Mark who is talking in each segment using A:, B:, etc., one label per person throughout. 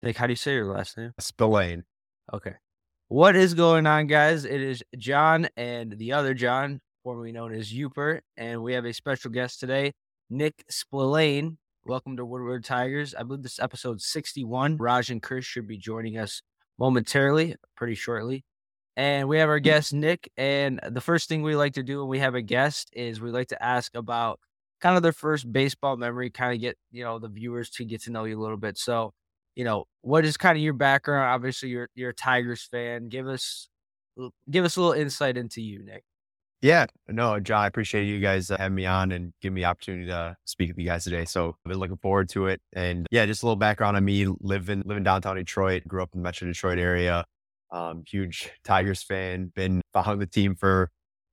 A: Nick, how do you say your last name?
B: Spillane.
A: Okay. What is going on, guys? It is John and the other John, formerly known as Uper, and we have a special guest today, Nick Spillane. Welcome to Woodward Tigers. I believe this episode 61. Raj and Chris should be joining us momentarily, pretty shortly. And we have our guest, Nick. And the first thing we like to do when we have a guest is we like to ask about kind of their first baseball memory, kind of get, you know, the viewers to get to know you a little bit. So, you know, what is kind of your background? Obviously, you're you're a Tigers fan. Give us give us a little insight into you, Nick.
B: Yeah, no, John, I appreciate you guys uh, having me on and giving me the opportunity to speak with you guys today. So I've been looking forward to it. And yeah, just a little background on me. Live in, live in downtown Detroit, grew up in the Metro Detroit area. Um, huge Tigers fan, been following the team for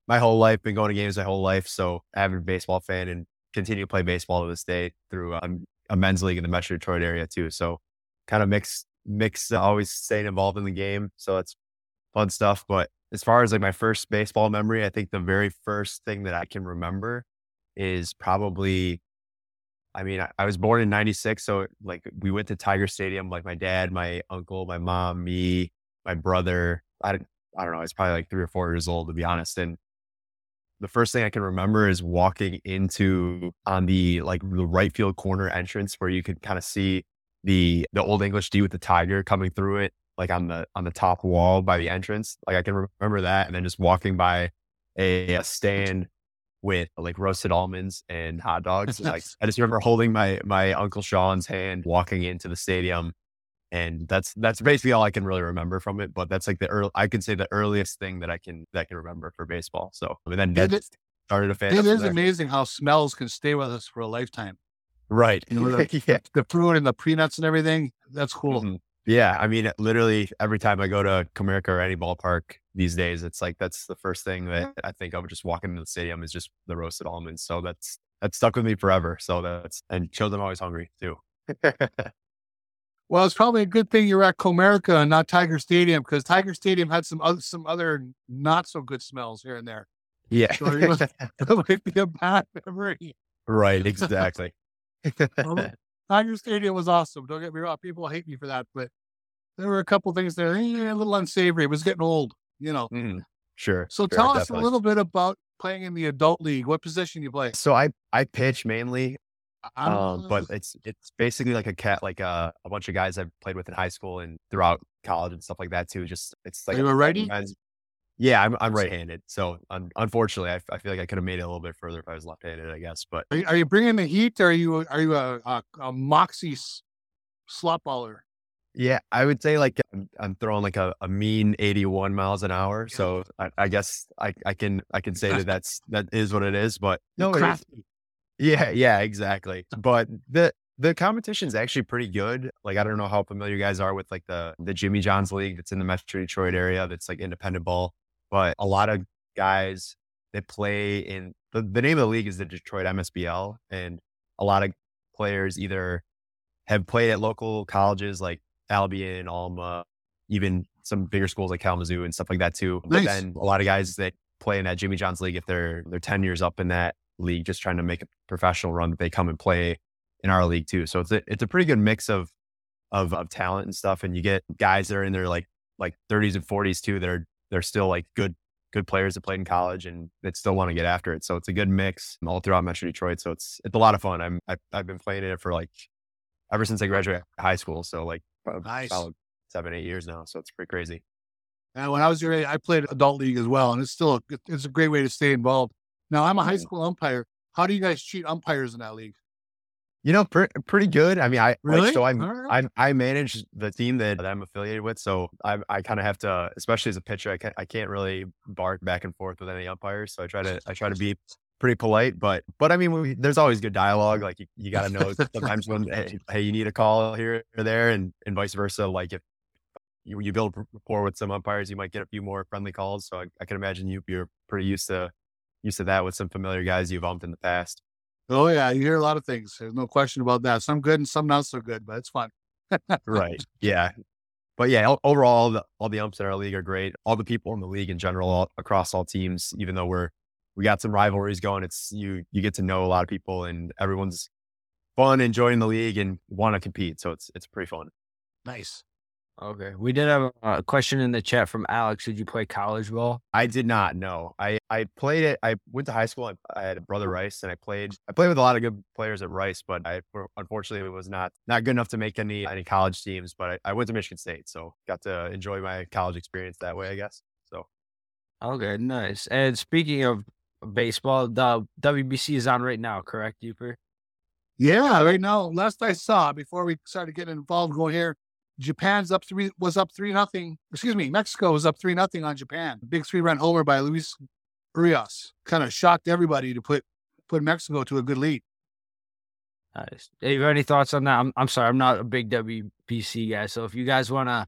B: my whole life, been going to games my whole life. So avid baseball fan and continue to play baseball to this day through um, a men's league in the Metro Detroit area too. So kind of mix mix uh, always staying involved in the game. So it's fun stuff. But as far as like my first baseball memory, I think the very first thing that I can remember is probably I mean, I, I was born in 96. So like we went to Tiger Stadium, like my dad, my uncle, my mom, me, my brother. I I don't know. I was probably like three or four years old, to be honest. And the first thing I can remember is walking into on the like the right field corner entrance where you could kind of see the the old English D with the tiger coming through it, like on the on the top wall by the entrance. Like I can remember that, and then just walking by a, a stand with like roasted almonds and hot dogs. like I just remember holding my my uncle Sean's hand, walking into the stadium, and that's that's basically all I can really remember from it. But that's like the early, I can say the earliest thing that I can that I can remember for baseball. So and then
C: It
B: started a fan.
C: It is amazing how smells can stay with us for a lifetime.
B: Right?
C: You know, the,
B: yeah.
C: the fruit and the peanuts and everything. That's cool.
B: Mhm. Yeah, I mean, literally every time I go to Comerica or any ballpark these days, it's like that's the first thing that I think of just walking into the stadium is just the roasted almonds. So that's that's stuck with me forever. So that's and shows I'm always hungry too.
C: Well, it's probably a good thing you're at Comerica and not Tiger Stadium because Tiger Stadium had some other some other not so good smells here and there.
B: yeah,
C: So That might be a bad memory.
B: right, exactly.
C: Well, Tiger Stadium was awesome. Don't get me wrong. People hate me for that, but there were a couple things there eh, a little unsavory. It was getting old, you know.
B: Mhm. Sure.
C: So
B: sure,
C: tell us
B: definitely.
C: a little bit about playing in the adult league. What position you play?
B: So I I pitch mainly, um,
C: Uh,
B: but it's it's basically like a cat like a, a bunch of guys I've played with in high school and throughout college and stuff like that too. Just it's like
C: you a righty?
B: men's- Yeah, I'm I'm right-handed. So un- unfortunately, I, f- I feel like I could have made it a little bit further if I was left-handed. I guess, but
C: Are you, are you bringing the heat? Or are you are you a, a, a moxie s- slot baller?
B: yeah, I would say like I'm, I'm throwing like a, a mean 81 miles an hour. So I, I guess I, I can I can say that that's that is what it is. But no, it is-
C: Crafty.
B: Yeah, yeah, exactly. But the the competition is actually pretty good. Like I don't know how familiar you guys are with like the the Jimmy John's league that's in the Metro Detroit area that's like independent ball. But a lot of guys that play in the, the name of the league is the Detroit MSBL and a lot of players either have played at local colleges like Albion, Alma, even some bigger schools like Kalamazoo and stuff like that too. But then a lot of guys that play in that Jimmy John's league, if they're they're 10 years up in that league, just trying to make a professional run, they come and play in our league too. So it's a it's a pretty good mix of of of talent and stuff. And you get guys that are in their like like 30s and 40s too that are they're still like good good players that played in college and that still want to get after it. So it's a good mix all throughout Metro Detroit. So it's it's a lot of fun. I'm I've, I've been playing in it for like ever since I graduated high school. So like
C: Nice.
B: seven eight years now. So it's pretty crazy.
C: And when I was your age, I played adult league as well, and it's still a, it's a great way to stay involved. Now I'm a high
B: Mm.
C: school umpire. How do you guys treat umpires in that league?
B: You know, pre- pretty good. I mean, I
C: Really?
B: like, so I'm
C: All right.
B: I I manage the team that, that I'm affiliated with, so I I kind of have to, especially as a pitcher, I can't I can't really bark back and forth with any umpires. So I try to I try to be pretty polite, but but I mean, we, there's always good dialogue. Like you, you got to know sometimes when hey, hey, you need a call here or there, and and vice versa. Like if you you build rapport with some umpires, you might get a few more friendly calls. So I, I can imagine you you're pretty used to used to that with some familiar guys you've umped in the past.
C: Oh yeah, you hear a lot of things. There's no question about that. Some good and some not so good, but it's fun.
B: right. Yeah. But yeah, overall, the, all the umps in our league are great. All the people in the league in general, all, across all teams, even though we're we got some rivalries going, it's you you get to know a lot of people, and everyone's fun, enjoying the league, and want to compete. So it's it's pretty fun.
C: Nice.
A: Okay. We did have a question in the chat from Alex. Did you play college ball?
B: I did not. No, I I played it. I went to high school. I, I had a Brother Rice, and I played. I played with a lot of good players at Rice, but I unfortunately was not not good enough to make any any college teams. But I, I went to Michigan State, so got to enjoy my college experience that way, I guess. So.
A: Okay, nice. And speaking of baseball, the WBC is on right now, correct, Uper?
C: Yeah, right now, last I saw before we started getting involved, going here, Japan's up three was up three nothing. Excuse me, Mexico was up three nothing on Japan. Big three run homer by Luis Urias kind of shocked everybody to put put Mexico to a good lead.
A: Nice. Hey, you have any thoughts on that? I'm I'm sorry, I'm not a big WBC guy, so if you guys want to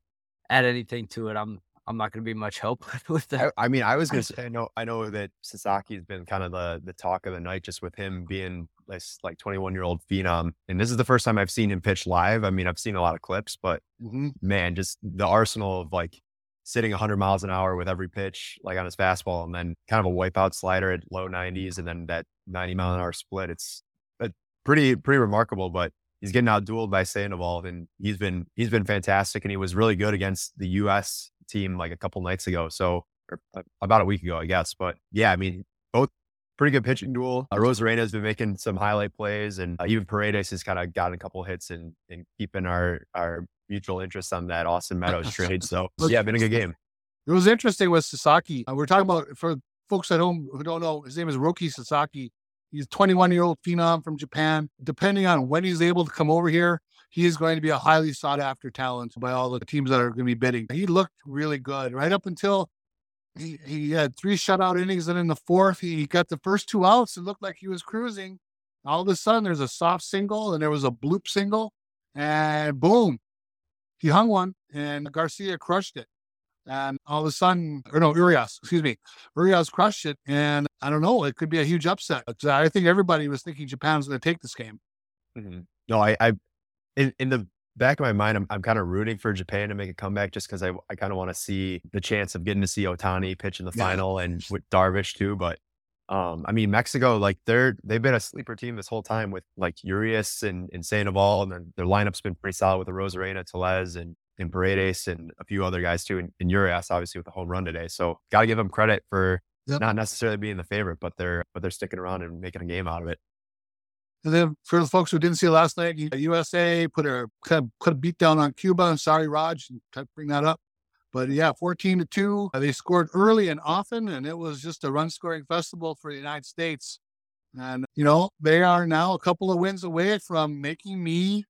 A: add anything to it, I'm I'm not going to be much help with that.
B: I, I mean, I was going to say, I know, I know that Sasaki has been kind of the the talk of the night, just with him being this like 21 year old phenom. And this is the first time I've seen him pitch live. I mean, I've seen a lot of clips, but mm-hmm. man, just the arsenal of like sitting 100 miles an hour with every pitch, like on his fastball, and then kind of a wipeout slider at low 90s, and then that 90 mile an hour split. It's pretty pretty remarkable. But he's getting out dueled by Sandoval, and he's been he's been fantastic, and he was really good against the U.S. team like a couple nights ago. So uh, about a week ago, I guess. But yeah, I mean, pretty good pitching duel. Uh, Arozarena has been making some highlight plays, and uh, even Paredes has kind of gotten a couple hits and, and keeping our our mutual interest on that Austin Meadows trade. So yeah, been a good game.
C: It was interesting with Sasaki. Uh, we're talking about for folks at home who don't know, his name is Roki Sasaki. He's 21 year old phenom from Japan. Depending on when he's able to come over here, he is going to be a highly sought after talent by all the teams that are going to be bidding. He looked really good right up until he, he had three shutout innings, and in the fourth, he got the first two outs. It looked like he was cruising. All of a sudden, there's a soft single, and there was a bloop single, and boom, he hung one, and Garcia crushed it. And all of a sudden, or no, Urias, excuse me, Urias crushed it. And I don't know, it could be a huge upset. I think everybody was thinking Japan was going to take this game.
B: Mm-hmm. No, I, I, in, in the back of my mind, I'm, I'm kind of rooting for Japan to make a comeback just because I, I kind of want to see the chance of getting to see Otani pitch in the yeah. final and with Darvish too. But um, I mean, Mexico, like they're they've been a sleeper team this whole time with like Urias and, and Sandoval, and then their lineup's been pretty solid with the Arozarena, Tellez, and and Paredes, and a few other guys too, and, and Urias obviously with the home run today. So got to give them credit for yep. not necessarily being the favorite, but they're but they're sticking around and making a game out of it.
C: And then for the folks who didn't see last night, USA put a kind of put a beat down on Cuba. Sorry, Raj, to bring that up. But yeah, 14 to 2. They scored early and often, and it was just a run scoring festival for the United States. And, you know, they are now a couple of wins away from making me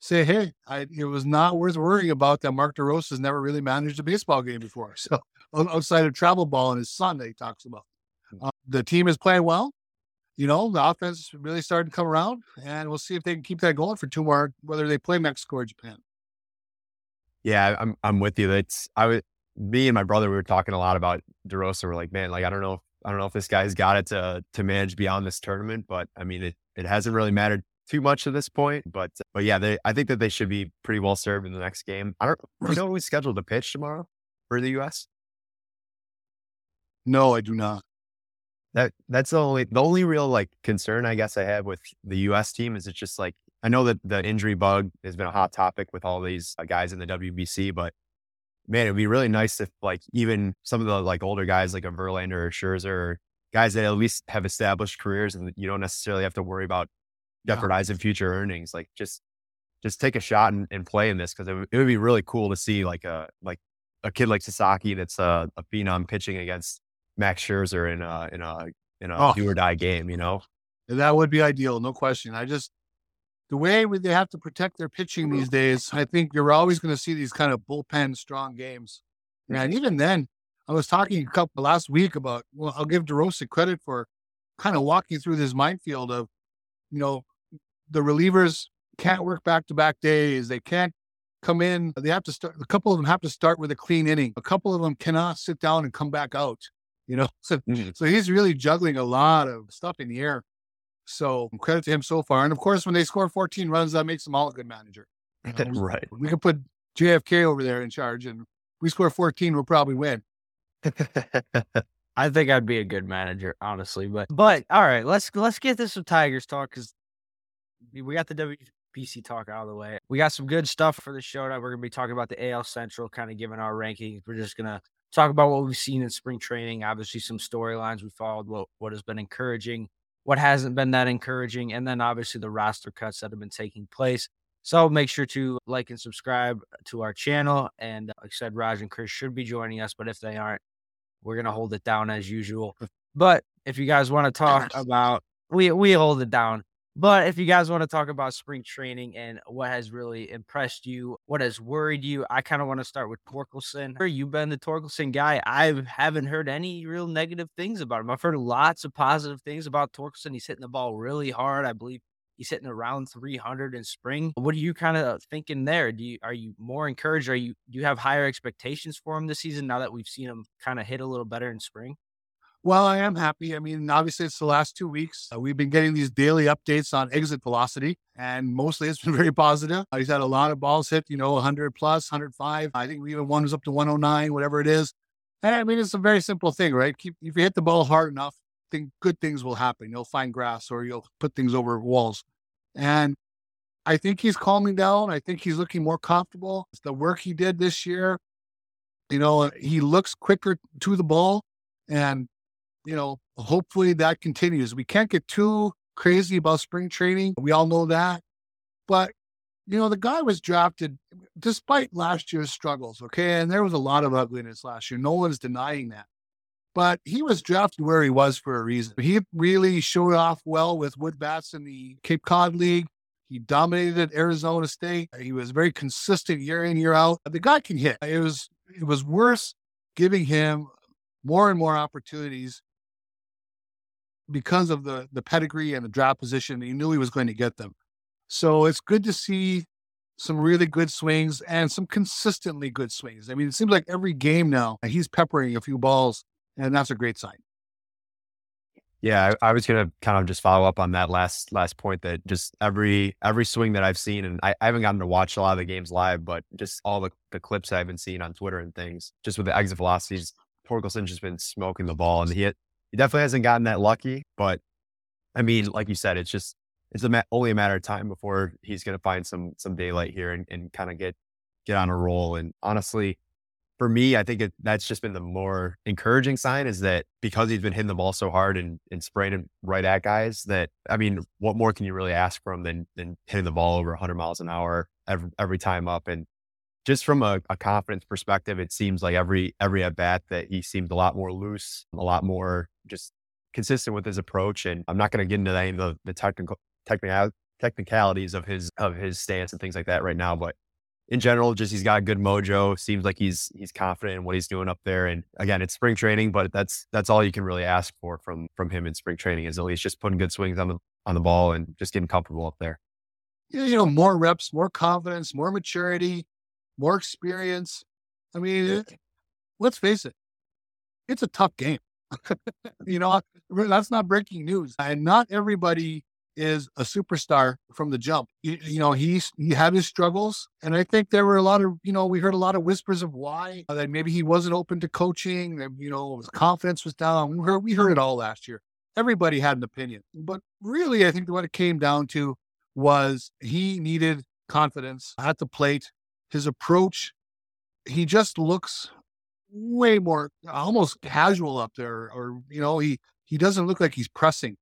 C: say, hey, I, it was not worth worrying about that Mark DeRosa has never really managed a baseball game before. So outside of travel ball and his son that he talks about. Hmm. Uh, the team is playing well you know, the offense really started to come around, and we'll see if they can keep that going for two more, whether they play Mexico or Japan.
B: Yeah, I'm I'm with you. It's I was me and my brother. We were talking a lot about DeRosa. We're like, man, like I don't know, if, I don't know if this guy's got it to to manage beyond this tournament, but I mean, it it hasn't really mattered too much at this point. But but yeah, they I think that they should be pretty well served in the next game. I don't. You know, we scheduled to pitch tomorrow for the U.S.
C: No, I do not.
B: That that's the only the only real like concern I guess I have with the U.S. team is it's just like I know that the injury bug has been a hot topic with all these uh, guys in the WBC, but man, it'd be really nice if like even some of the like older guys like a Verlander or Scherzer, or guys that at least have established careers and you don't necessarily have to worry about jeopardizing yeah. future earnings. Like just just take a shot and, and play in this because it, it, would be really cool to see like a like a kid like Sasaki that's a, a phenom pitching against Max Scherzer in a in a in a oh. do or die game. You know,
C: that would be ideal, no question. I just the way they have to protect their pitching these days, I think you're always going to see these kind of bullpen strong games. Mm. And even then, I was talking a couple last week about. Well, I'll give DeRosa credit for kind of walking through this minefield of, you know, the relievers can't work back to back days. They can't come in. They have to start. A couple of them have to start with a clean inning. A couple of them cannot sit down and come back out you know. So, mm-hmm. so he's really juggling a lot of stuff in the air. So credit to him so far. And of course, when they score 14 runs, that makes them all a good manager.
B: You know? right.
C: We can put JFK over there in charge, and we score 14, we'll probably win.
A: I think I'd be a good manager, honestly. But but all right, let's let's get this some Tigers talk because we got the PC talk out of the way. We got some good stuff for the show. That we're going to be talking about the AL Central, kind of giving our rankings. We're just going to talk about what we've seen in spring training. Obviously, some storylines we followed, what, what has been encouraging, what hasn't been that encouraging, and then obviously the roster cuts that have been taking place. So make sure to like and subscribe to our channel. And like I said, Raj and Chris should be joining us, but if they aren't, we're gonna hold it down as usual. But if you guys want to talk about we we hold it down. But if you guys want to talk about spring training and what has really impressed you, what has worried you, I kind of want to start with Torkelson. You've been the Torkelson guy. I haven't heard any real negative things about him. I've heard lots of positive things about Torkelson. He's hitting the ball really hard. I believe he's hitting around 300 in spring. What are you kind of thinking there? Do you are you more encouraged? Are you do you have higher expectations for him this season now that we've seen him kind of hit a little better in spring?
C: Well, I am happy. I mean, obviously, it's the last two weeks. Uh, we've been getting these daily updates on exit velocity, and mostly it's been very positive. Uh, he's had a lot of balls hit, you know, 100 plus, 105. I think we even one was up to 109, whatever it is. And I mean, it's a very simple thing, right? Keep if you hit the ball hard enough, think good things will happen. You'll find grass or you'll put things over walls. And I think he's calming down. I think he's looking more comfortable. It's the work he did this year, you know, he looks quicker to the ball. And you know, hopefully that continues. We can't get too crazy about spring training. We all know that. But, you know, the guy was drafted despite last year's struggles, okay? And there was a lot of ugliness last year. No one's denying that. But he was drafted where he was for a reason. He really showed off well with wood bats in the Cape Cod League. He dominated Arizona State. He was very consistent year in, year out. The guy can hit. It was it was worth giving him more and more opportunities because of the the pedigree and the draft position, he knew he was going to get them. So it's good to see some really good swings and some consistently good swings. I mean, it seems like every game now he's peppering a few balls, and that's a great sign.
B: Yeah, I, I, was gonna kind of just follow up on that last last point that just every every swing that I've seen, and I, I haven't gotten to watch a lot of the games live, but just all the, the clips I've been seeing on Twitter and things, just with the exit velocities, Torkelson's just been smoking the ball, and he he definitely hasn't gotten that lucky, but I mean, like you said, it's just it's a ma- only a matter of time before he's going to find some some daylight here and, and kind of get get on a roll. And honestly, for me, I think it, that's just been the more encouraging sign is that because he's been hitting the ball so hard and, and spraying it right at guys, that I mean, what more can you really ask from than than hitting the ball over 100 miles an hour every every time up? And just from a, a, confidence perspective, it seems like every every at bat that he seemed a lot more loose, a lot more just consistent with his approach. And I'm not going to get into any of the, the technical technical technicalities of his of his stance and things like that right now, but in general, just he's got good mojo. Seems like he's he's confident in what he's doing up there. And again, it's spring training, but that's that's all you can really ask for from from him in spring training is at least just putting good swings on the on the ball and just getting comfortable up there.
C: You know, more reps, more confidence, more maturity more experience. I mean, let's face it, it's a tough game. you know, that's not breaking news. And not everybody is a superstar from the jump. You, you, know, he's he had his struggles, and I think there were a lot of you know we heard a lot of whispers of why uh, that maybe he wasn't open to coaching. That you know his confidence was down. We heard we heard it all last year. Everybody had an opinion, but really, I think what it came down to was he needed confidence at the plate his approach, he just looks way more almost casual up there, or you know, he he doesn't look like he's pressing,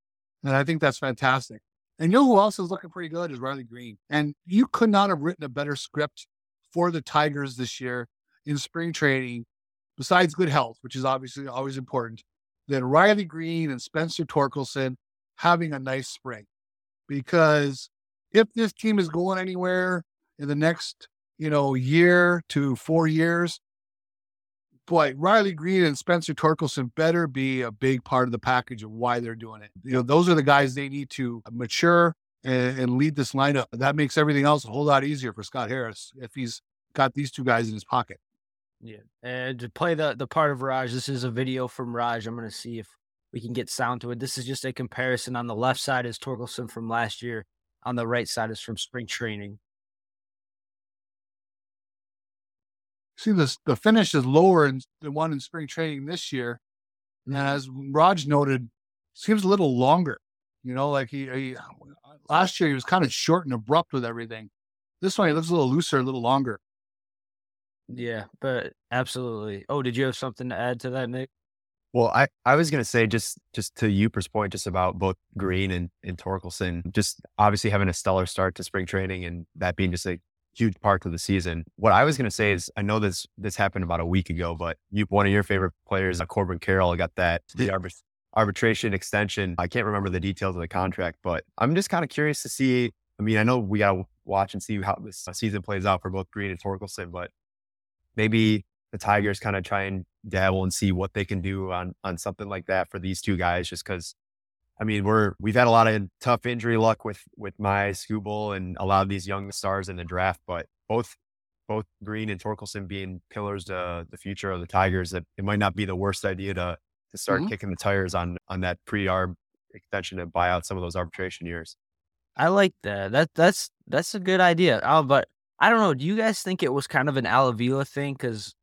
C: and I think that's fantastic. And you know who else is looking pretty good is Riley Greene, and you could not have written a better script for the Tigers this year in spring training, besides good health, which is obviously always important, than Riley Greene and Spencer Torkelson having a nice spring. Because if this team is going anywhere in the next you know, year to four years, boy, Riley Greene and Spencer Torkelson better be a big part of the package of why they're doing it. You know, those are the guys they need to mature and, and lead this lineup. That makes everything else a whole lot easier for Scott Harris if he's got these two guys in his pocket.
A: Yeah. And to play the, the part of Raj, this is a video from Raj. I'm going to see if we can get sound to it. This is just a comparison. On the left side is Torkelson from last year. On the right side is from spring training.
C: See this the finish is lower than the one in spring training this year. And mm-hmm. as Raj noted, seems a little longer. You know, like he, he last year he was kind of short and abrupt with everything. This one he looks a little looser, a little longer.
A: Yeah, but absolutely. Oh, did you have something to add to that, Nick?
B: Well, I, I was gonna say just just to Yooper's point, just about both Greene and, and Torkelson, just obviously having a stellar start to spring training and that being just a huge part of the season. What I was gonna say is I know this this happened about a week ago, but you one of your favorite players, uh, Corbin Carroll, got that the arbit- arbitration extension. I can't remember the details of the contract, but I'm just kind of curious to see. I mean, I know we gotta watch and see how this season plays out for both Greene and Torkelson, but maybe the Tigers kind of try and dabble and see what they can do on on something like that for these two guys. Just because, I mean, we're we've had a lot of tough injury luck with with my Skubal and a lot of these young stars in the draft, but both both Greene and Torkelson being pillars to the future of the Tigers, that it might not be the worst idea to to start mm-hmm. kicking the tires on on that pre-arb extension and buy out some of those arbitration years.
A: I like that. That that's that's a good idea. Oh, but I don't know. Do you guys think it was kind of an Al Avila thing? Because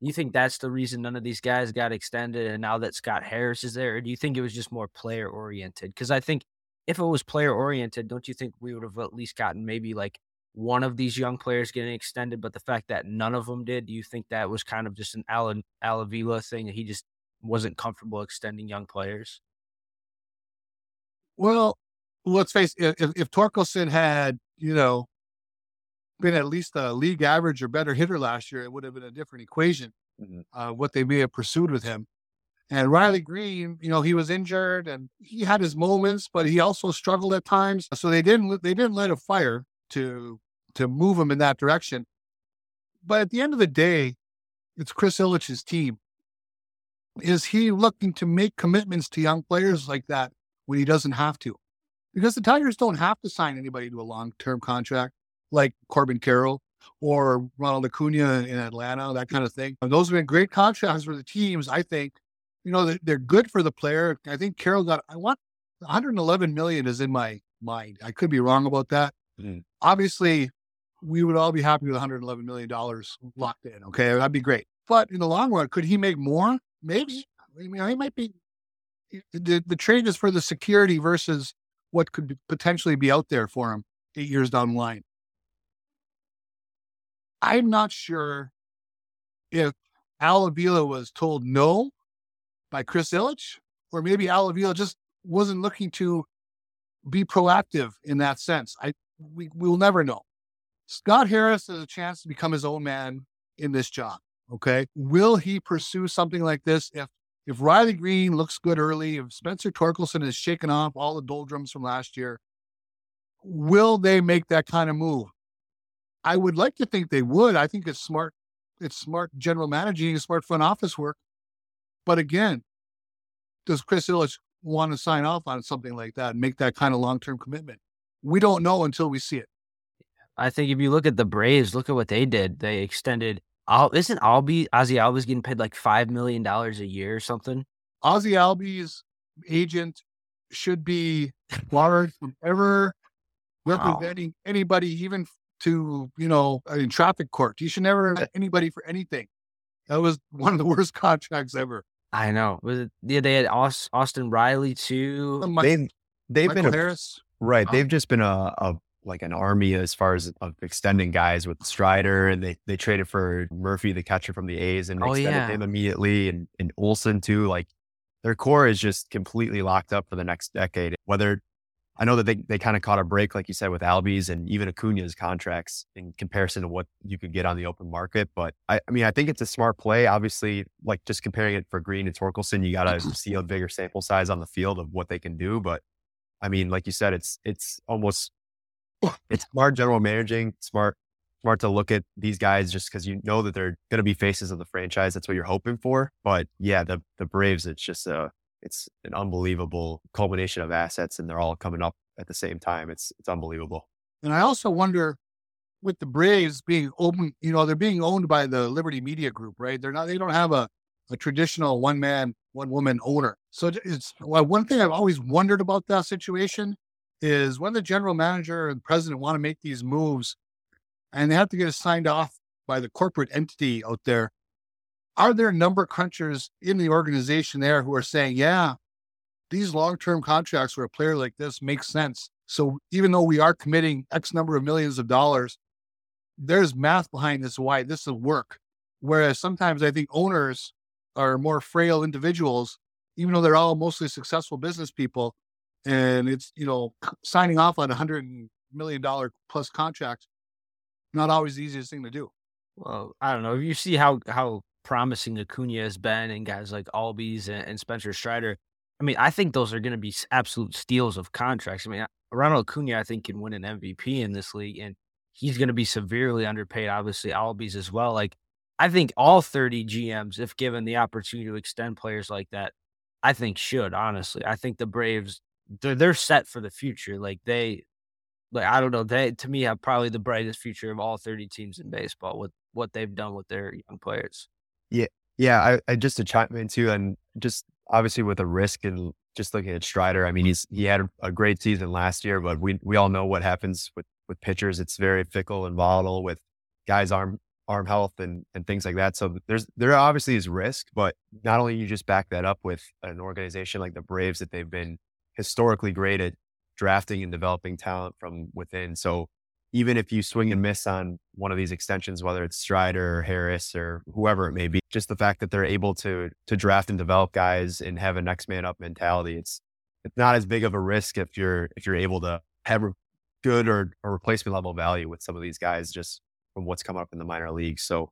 A: you think that's the reason none of these guys got extended and now that Scott Harris is there? Or do you think it was just more player oriented? Because I think if it was player oriented, don't you think we would have at least gotten maybe like one of these young players getting extended? But the fact that none of them did, do you think that was kind of just an Alan Al Avila thing that he just wasn't comfortable extending young players?
C: Well, let's face it, if, if Torkelson had, you know, been at least a league average or better hitter last year, it would have been a different equation. Mm-hmm. Uh, what they may have pursued with him. And Riley Greene, you know, he was injured and he had his moments, but he also struggled at times. So they didn't they didn't light a fire to to move him in that direction. But at the end of the day, it's Chris Ilitch's team. Is he looking to make commitments to young players like that when he doesn't have to? Because the Tigers don't have to sign anybody to a long term contract like Corbin Carroll or Ronald Acuna in Atlanta, that kind of thing. And those have been great contracts for the teams. I think, you know, they're good for the player. I think Carroll got, I want 111 million is in my mind. I could be wrong about that. Mm-hmm. Obviously, we would all be happy with 111 million dollars locked in. Okay, that'd be great. But in the long run, could he make more? Maybe. I mean, he might be. The, the trade is for the security versus what could potentially be out there for him eight years down the line. I'm not sure if Al Avila was told no by Chris Ilitch, or maybe Al Avila just wasn't looking to be proactive in that sense. I we will never know. Scott Harris has a chance to become his own man in this job. Okay. Will he pursue something like this if if Riley Greene looks good early, if Spencer Torkelson has shaken off all the doldrums from last year, will they make that kind of move? I would like to think they would. I think it's smart. It's smart general managing, smart front office work. But again, does Chris Ilitch want to sign off on something like that and make that kind of long term commitment? We don't know until we see it.
A: I think if you look at the Braves, look at what they did. They extended. Al, isn't Albie Ozzy Albies getting paid like five million dollars a year or something?
C: Ozzy Albies agent should be barred from ever representing wow. anybody, even to, you know, in traffic court. You should never have uh anybody for anything. That was one of the worst contracts ever.
A: I know. Was it, yeah, they had Austin Riley too.
B: They've they've Michael been a, Harris. Right. Oh. They've just been a, a like an army as far as of extending guys with Strider, and they they traded for Murphy, the catcher from the A's, and oh, extended yeah. him immediately, and and Olson too. Like their core is just completely locked up for the next decade. Whether I know that they, they kind of caught a break, like you said, with Albies and even Acuna's contracts in comparison to what you could get on the open market. But I, I mean, I think it's a smart play. Obviously, like just comparing it for Greene and Torkelson, you got to mm-hmm. see a bigger sample size on the field of what they can do. But I mean, like you said, it's it's almost it's smart general managing, smart smart to look at these guys just because you know that they're going to be faces of the franchise. That's what you're hoping for. But yeah, the the Braves, it's just a it's an unbelievable culmination of assets and they're all coming up at the same time. It's it's unbelievable.
C: And I also wonder with the Braves being open, you know, they're being owned by the Liberty Media Group, right? They're not they don't have a a traditional one man, one woman owner. So it's well, one thing I've always wondered about that situation is when the general manager and president want to make these moves and they have to get it signed off by the corporate entity out there, are there number crunchers in the organization there who are saying, yeah, these long term contracts for a player like this make sense So even though we are committing X number of millions of dollars, there's math behind this why this will work. Whereas sometimes I think owners are more frail individuals, even though they're all mostly successful business people, and it's you know signing off on a hundred million dollar plus contract, not always the easiest thing to do.
A: Well, I don't know. You see how how promising Acuna has been, and guys like Albies and, and Spencer Strider. I mean, I think those are going to be absolute steals of contracts. I mean, Ronald Acuna, I think, can win an MVP in this league, and he's going to be severely underpaid. Obviously, Albies as well. Like, I think all 30 GMs, if given the opportunity to extend players like that, I think should. Honestly, I think the Braves they're, they're set for the future. Like they, like I don't know, they to me have probably the brightest future of all 30 teams in baseball with what they've done with their young players.
B: Yeah, yeah. I, I just to chime in too, and just obviously with a risk and just looking at Strider. I mean, he's he had a great season last year, but we we all know what happens with with pitchers. It's very fickle and volatile with guys' arm arm health and and things like that. So there's there obviously is risk, but not only you just back that up with an organization like the Braves that they've been historically great at drafting and developing talent from within. So even if you swing and miss on one of these extensions, whether it's Strider or Harris or whoever it may be, just the fact that they're able to to draft and develop guys and have a next man up mentality, it's it's not as big of a risk if you're if you're able to have a good or, or replacement level value with some of these guys just from what's come up in the minor leagues. So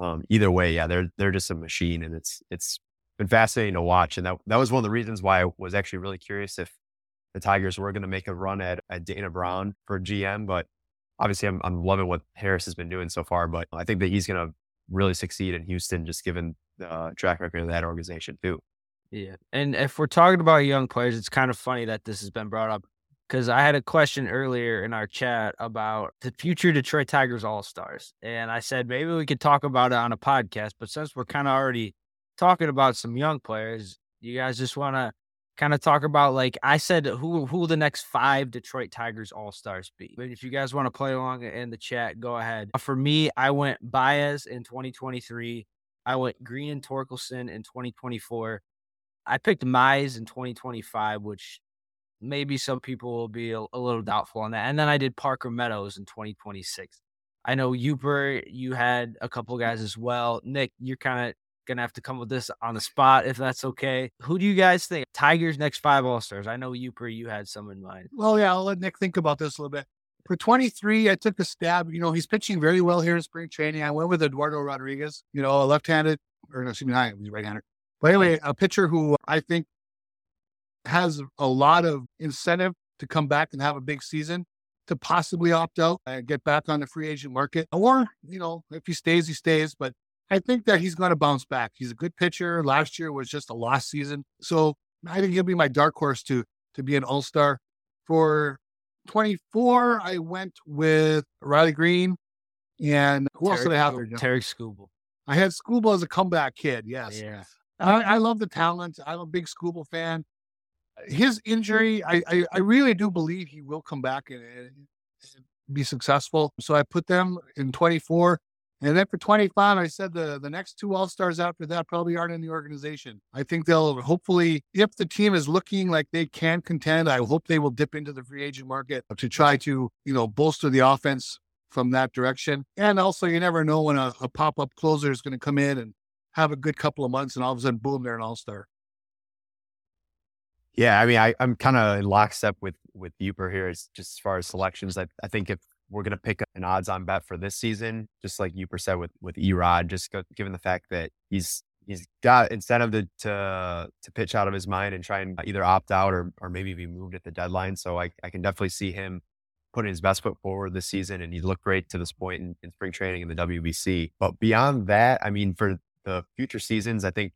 B: um, either way, yeah, they're they're just a machine, and it's it's been fascinating to watch. And that, that was one of the reasons why I was actually really curious if the Tigers were going to make a run at, at Dana Brown for GM. But obviously, I'm, I'm loving what Harris has been doing so far. But I think that he's going to really succeed in Houston, just given the uh, track record of that organization, too.
A: Yeah. And if we're talking about young players, it's kind of funny that this has been brought up because I had a question earlier in our chat about the future Detroit Tigers All Stars. And I said maybe we could talk about it on a podcast. But since we're kind of already talking about some young players, you guys just want to kind of talk about like I said, who who the next five Detroit Tigers All Stars be? But if you guys want to play along in the chat, go ahead. Uh, for me, I went Baez in 2023. I went Greene and Torkelson in 2024. I picked Mize in 2025, which maybe some people will be a, a, little doubtful on that. And then I did Parker Meadows in 2026. I know Uper, you had a couple guys as well. Nick, you're kind of gonna have to come with this on the spot if that's okay. Who do you guys think? Tigers next five All Stars. I know you, you had some in mind.
C: Well, yeah, I'll let Nick think about this a little bit. For 23, I took a stab. You know, he's pitching very well here in spring training. I went with Eduardo Rodriguez, you know, a left-handed, or no, excuse me, not, he's right-handed. But anyway, a pitcher who I think has a lot of incentive to come back and have a big season to possibly opt out and get back on the free agent market. Or, you know, if he stays, he stays. But I think that he's going to bounce back. He's a good pitcher. Last year was just a lost season. So I think he'll be my dark horse to to be an all star. For 24, I went with Riley Greene. And who else did I have there?
A: Skubal.
C: I had Skubal as a comeback kid. Yes.
A: Yeah.
C: I, I love the talent. I'm a big Skubal fan. His injury, I, I, I really do believe he will come back and, and be successful. So I put them in 24. And then for 25, I said the, the next two All Stars after that probably aren't in the organization. I think they'll hopefully, if the team is looking like they can contend, I hope they will dip into the free agent market to try to, you know, bolster the offense from that direction. And also, you never know when a, a pop up closer is going to come in and have a good couple of months and all of a sudden, boom, they're an All Star.
B: Yeah, I mean, I, I'm kind of in lockstep with with Uper here. As just as far as selections, I, I think if we're going to pick an odds on bet for this season, just like you said with with Erod, just go, given the fact that he's he's got incentive to, to to pitch out of his mind and try and either opt out or or maybe be moved at the deadline. So I I can definitely see him putting his best foot forward this season, and he looked great to this point in, in spring training in the WBC. But beyond that, I mean, for the future seasons, I think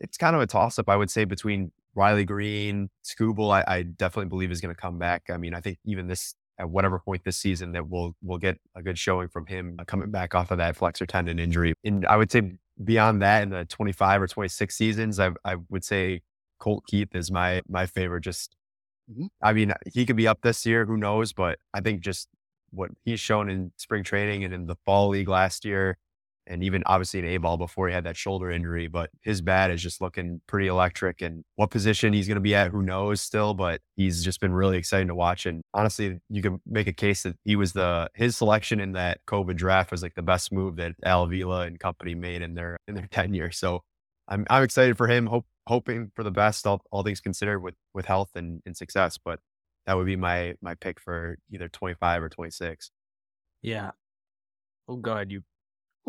B: it's kind of a toss up. I would say between Riley Greene, Skubal, I, I definitely believe is going to come back. I mean, I think even this at whatever point this season that we'll we'll get a good showing from him uh, coming back off of that flexor tendon injury. And I would say beyond that, in the 25 or 26 seasons, I I would say Colt Keith is my my favorite. Just, mm-hmm. I mean, he could be up this year, who knows? But I think just what he's shown in spring training and in the fall league last year, and even obviously an A ball before he had that shoulder injury. But his bat is just looking pretty electric. And what position he's going to be at, who knows still, but he's just been really exciting to watch. And honestly, you can make a case that he was the, his selection in that COVID draft was like the best move that Al Avila and company made in their, in their tenure. So I'm, I'm excited for him, hope, hoping for the best, all, all things considered with, with health and, and success. But that would be my, my pick for either 25 or 26.
A: Yeah. Oh, God. You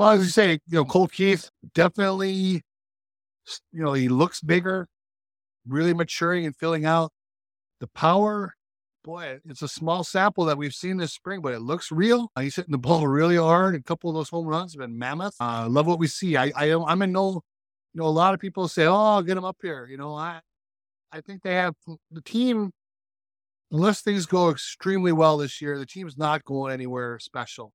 C: Well, as you say, you know, Colt Keith definitely, you know, he looks bigger, really maturing and filling out. The power, boy, it's a small sample that we've seen this spring, but it looks real. Uh, He's hitting the ball really hard. A couple of those home runs have been mammoth. I uh, love what we see. I, I, I'm in no, you know, a lot of people say, "Oh, get him up here." You know, I, I think they have the team. Unless things go extremely well this year, the team's not going anywhere special.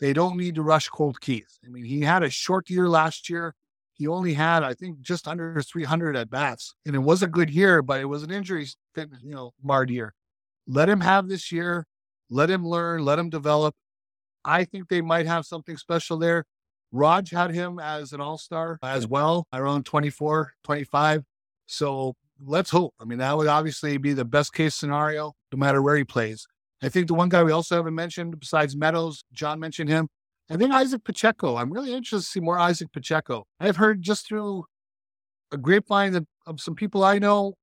C: They don't need to rush Colt Keith. I mean, he had a short year last year. He only had, I think, just under 300 at bats, and it was a good year, but it was an injury, you know, marred year. Let him have this year. Let him learn. Let him develop. I think they might have something special there. Raj had him as an all star as well, around 24, 25. So let's hope. I mean, that would obviously be the best case scenario, no matter where he plays. I think the one guy we also haven't mentioned besides Meadows, John mentioned him. I think Izaac Pacheco. I'm really interested to see more Izaac Pacheco. I've heard just through a grapevine that, of some people I know,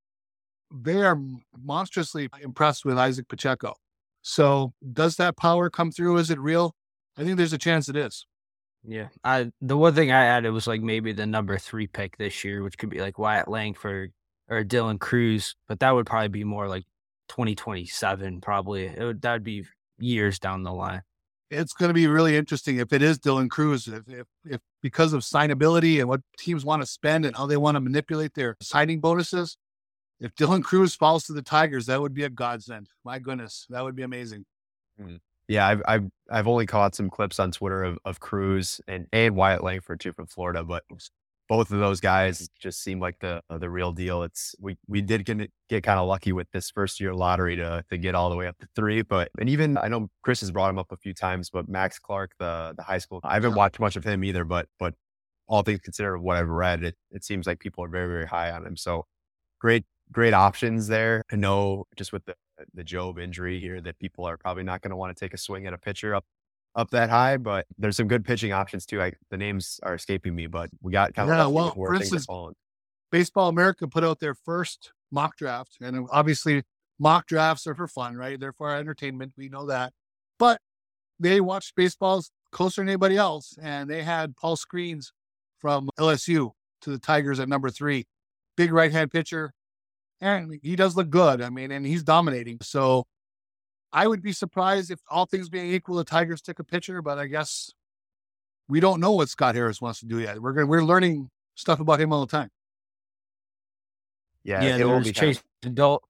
C: they are monstrously impressed with Izaac Pacheco. So, does that power come through? Is it real? I think there's a chance it is.
A: Yeah, I the one thing I added was like maybe the number three pick this year, which could be like Wyatt Langford or Dylan Crews, but that would probably be more like 2027. Probably it would that would be years down the line.
C: It's going to be really interesting if it is Dylan Crews. if, if, if because of signability and what teams want to spend and how they want to manipulate their signing bonuses. If Dylan Crews falls to the Tigers, that would be a godsend. My goodness, that would be amazing.
B: Mm. Yeah, I've, I've I've only caught some clips on Twitter of, of Crews and and Wyatt Langford too from Florida, but both of those guys just seem like the uh, the real deal. It's we we did get get kind of lucky with this first year lottery to to get all the way up to three, but and even I know Chris has brought him up a few times, but Max Clark, the the high school, I haven't watched much of him either, but but all things considered, what I've read, it it seems like people are very very high on him. So great great options there. I know just with the the Jobe injury here that people are probably not going to want to take a swing at a pitcher up up that high, but there's some good pitching options too. I, the names are escaping me, but we got kind of
C: yeah. Well, for instance, Baseball America put out their first mock draft, and obviously mock drafts are for fun, right? They're for entertainment. We know that, but they watched baseballs closer than anybody else, and they had Paul Skenes from LSU to the Tigers at number three. Big right hand pitcher, and he does look good. I mean, and he's dominating. So I would be surprised if all things being equal, the Tigers took a pitcher, but I guess we don't know what Scott Harris wants to do yet. We're going we're learning stuff about him all the time.
A: Yeah, yeah. It will be Chase Adult.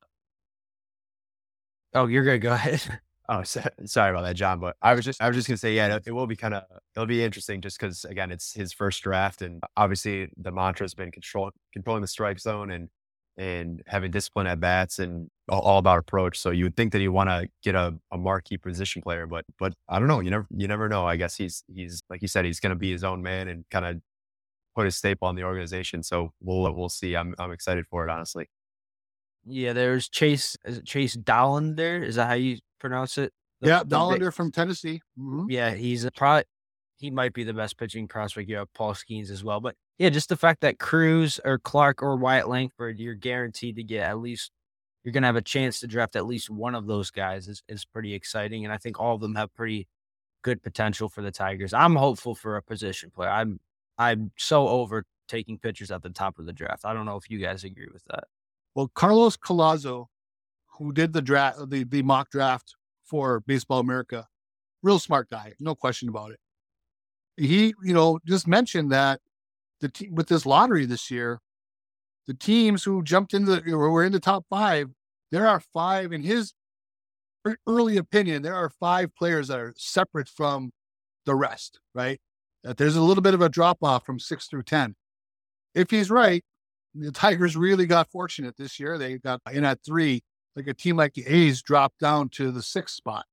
A: Oh, you're good. Go ahead.
B: Oh, so, sorry about that, John. But I was just, I was just gonna say, yeah, it, it will be kind of, it'll be interesting, just because again, it's his first draft, and obviously the mantra has been control, controlling the strike zone, and and having discipline at bats and all, all about approach. So you would think that you want to get a, a marquee position player, but but I don't know. You never you never know. I guess he's he's like you said, he's going to be his own man and kind of put his staple on the organization. So we'll we'll see. I'm I'm excited for it, honestly.
A: Yeah, there's Chase. Is it Chase Dollander? Is that how you pronounce it?
C: The, yeah, Dollander from Tennessee.
A: Mm-hmm. Yeah, he's a probably he might be the best pitching prospect. You have Paul Skeens as well, but yeah, just the fact that Crews or Clark or Wyatt Langford, you're guaranteed to get at least you're going to have a chance to draft at least one of those guys is, is pretty exciting. And I think all of them have pretty good potential for the Tigers. I'm hopeful for a position player. I'm I'm so over taking pitchers at the top of the draft. I don't know if you guys agree with that.
C: Well, Carlos Collazo, who did the draft, the, the mock draft for Baseball America, real smart guy, no question about it he, you know, just mentioned that the te- with this lottery this year, the teams who jumped into the, or were in the top five, there are five in his early opinion, there are five players that are separate from the rest, right? That there's a little bit of a drop off from six through 10. If he's right, the Tigers really got fortunate this year. They got in at three, like a team like the A's dropped down to the sixth spot.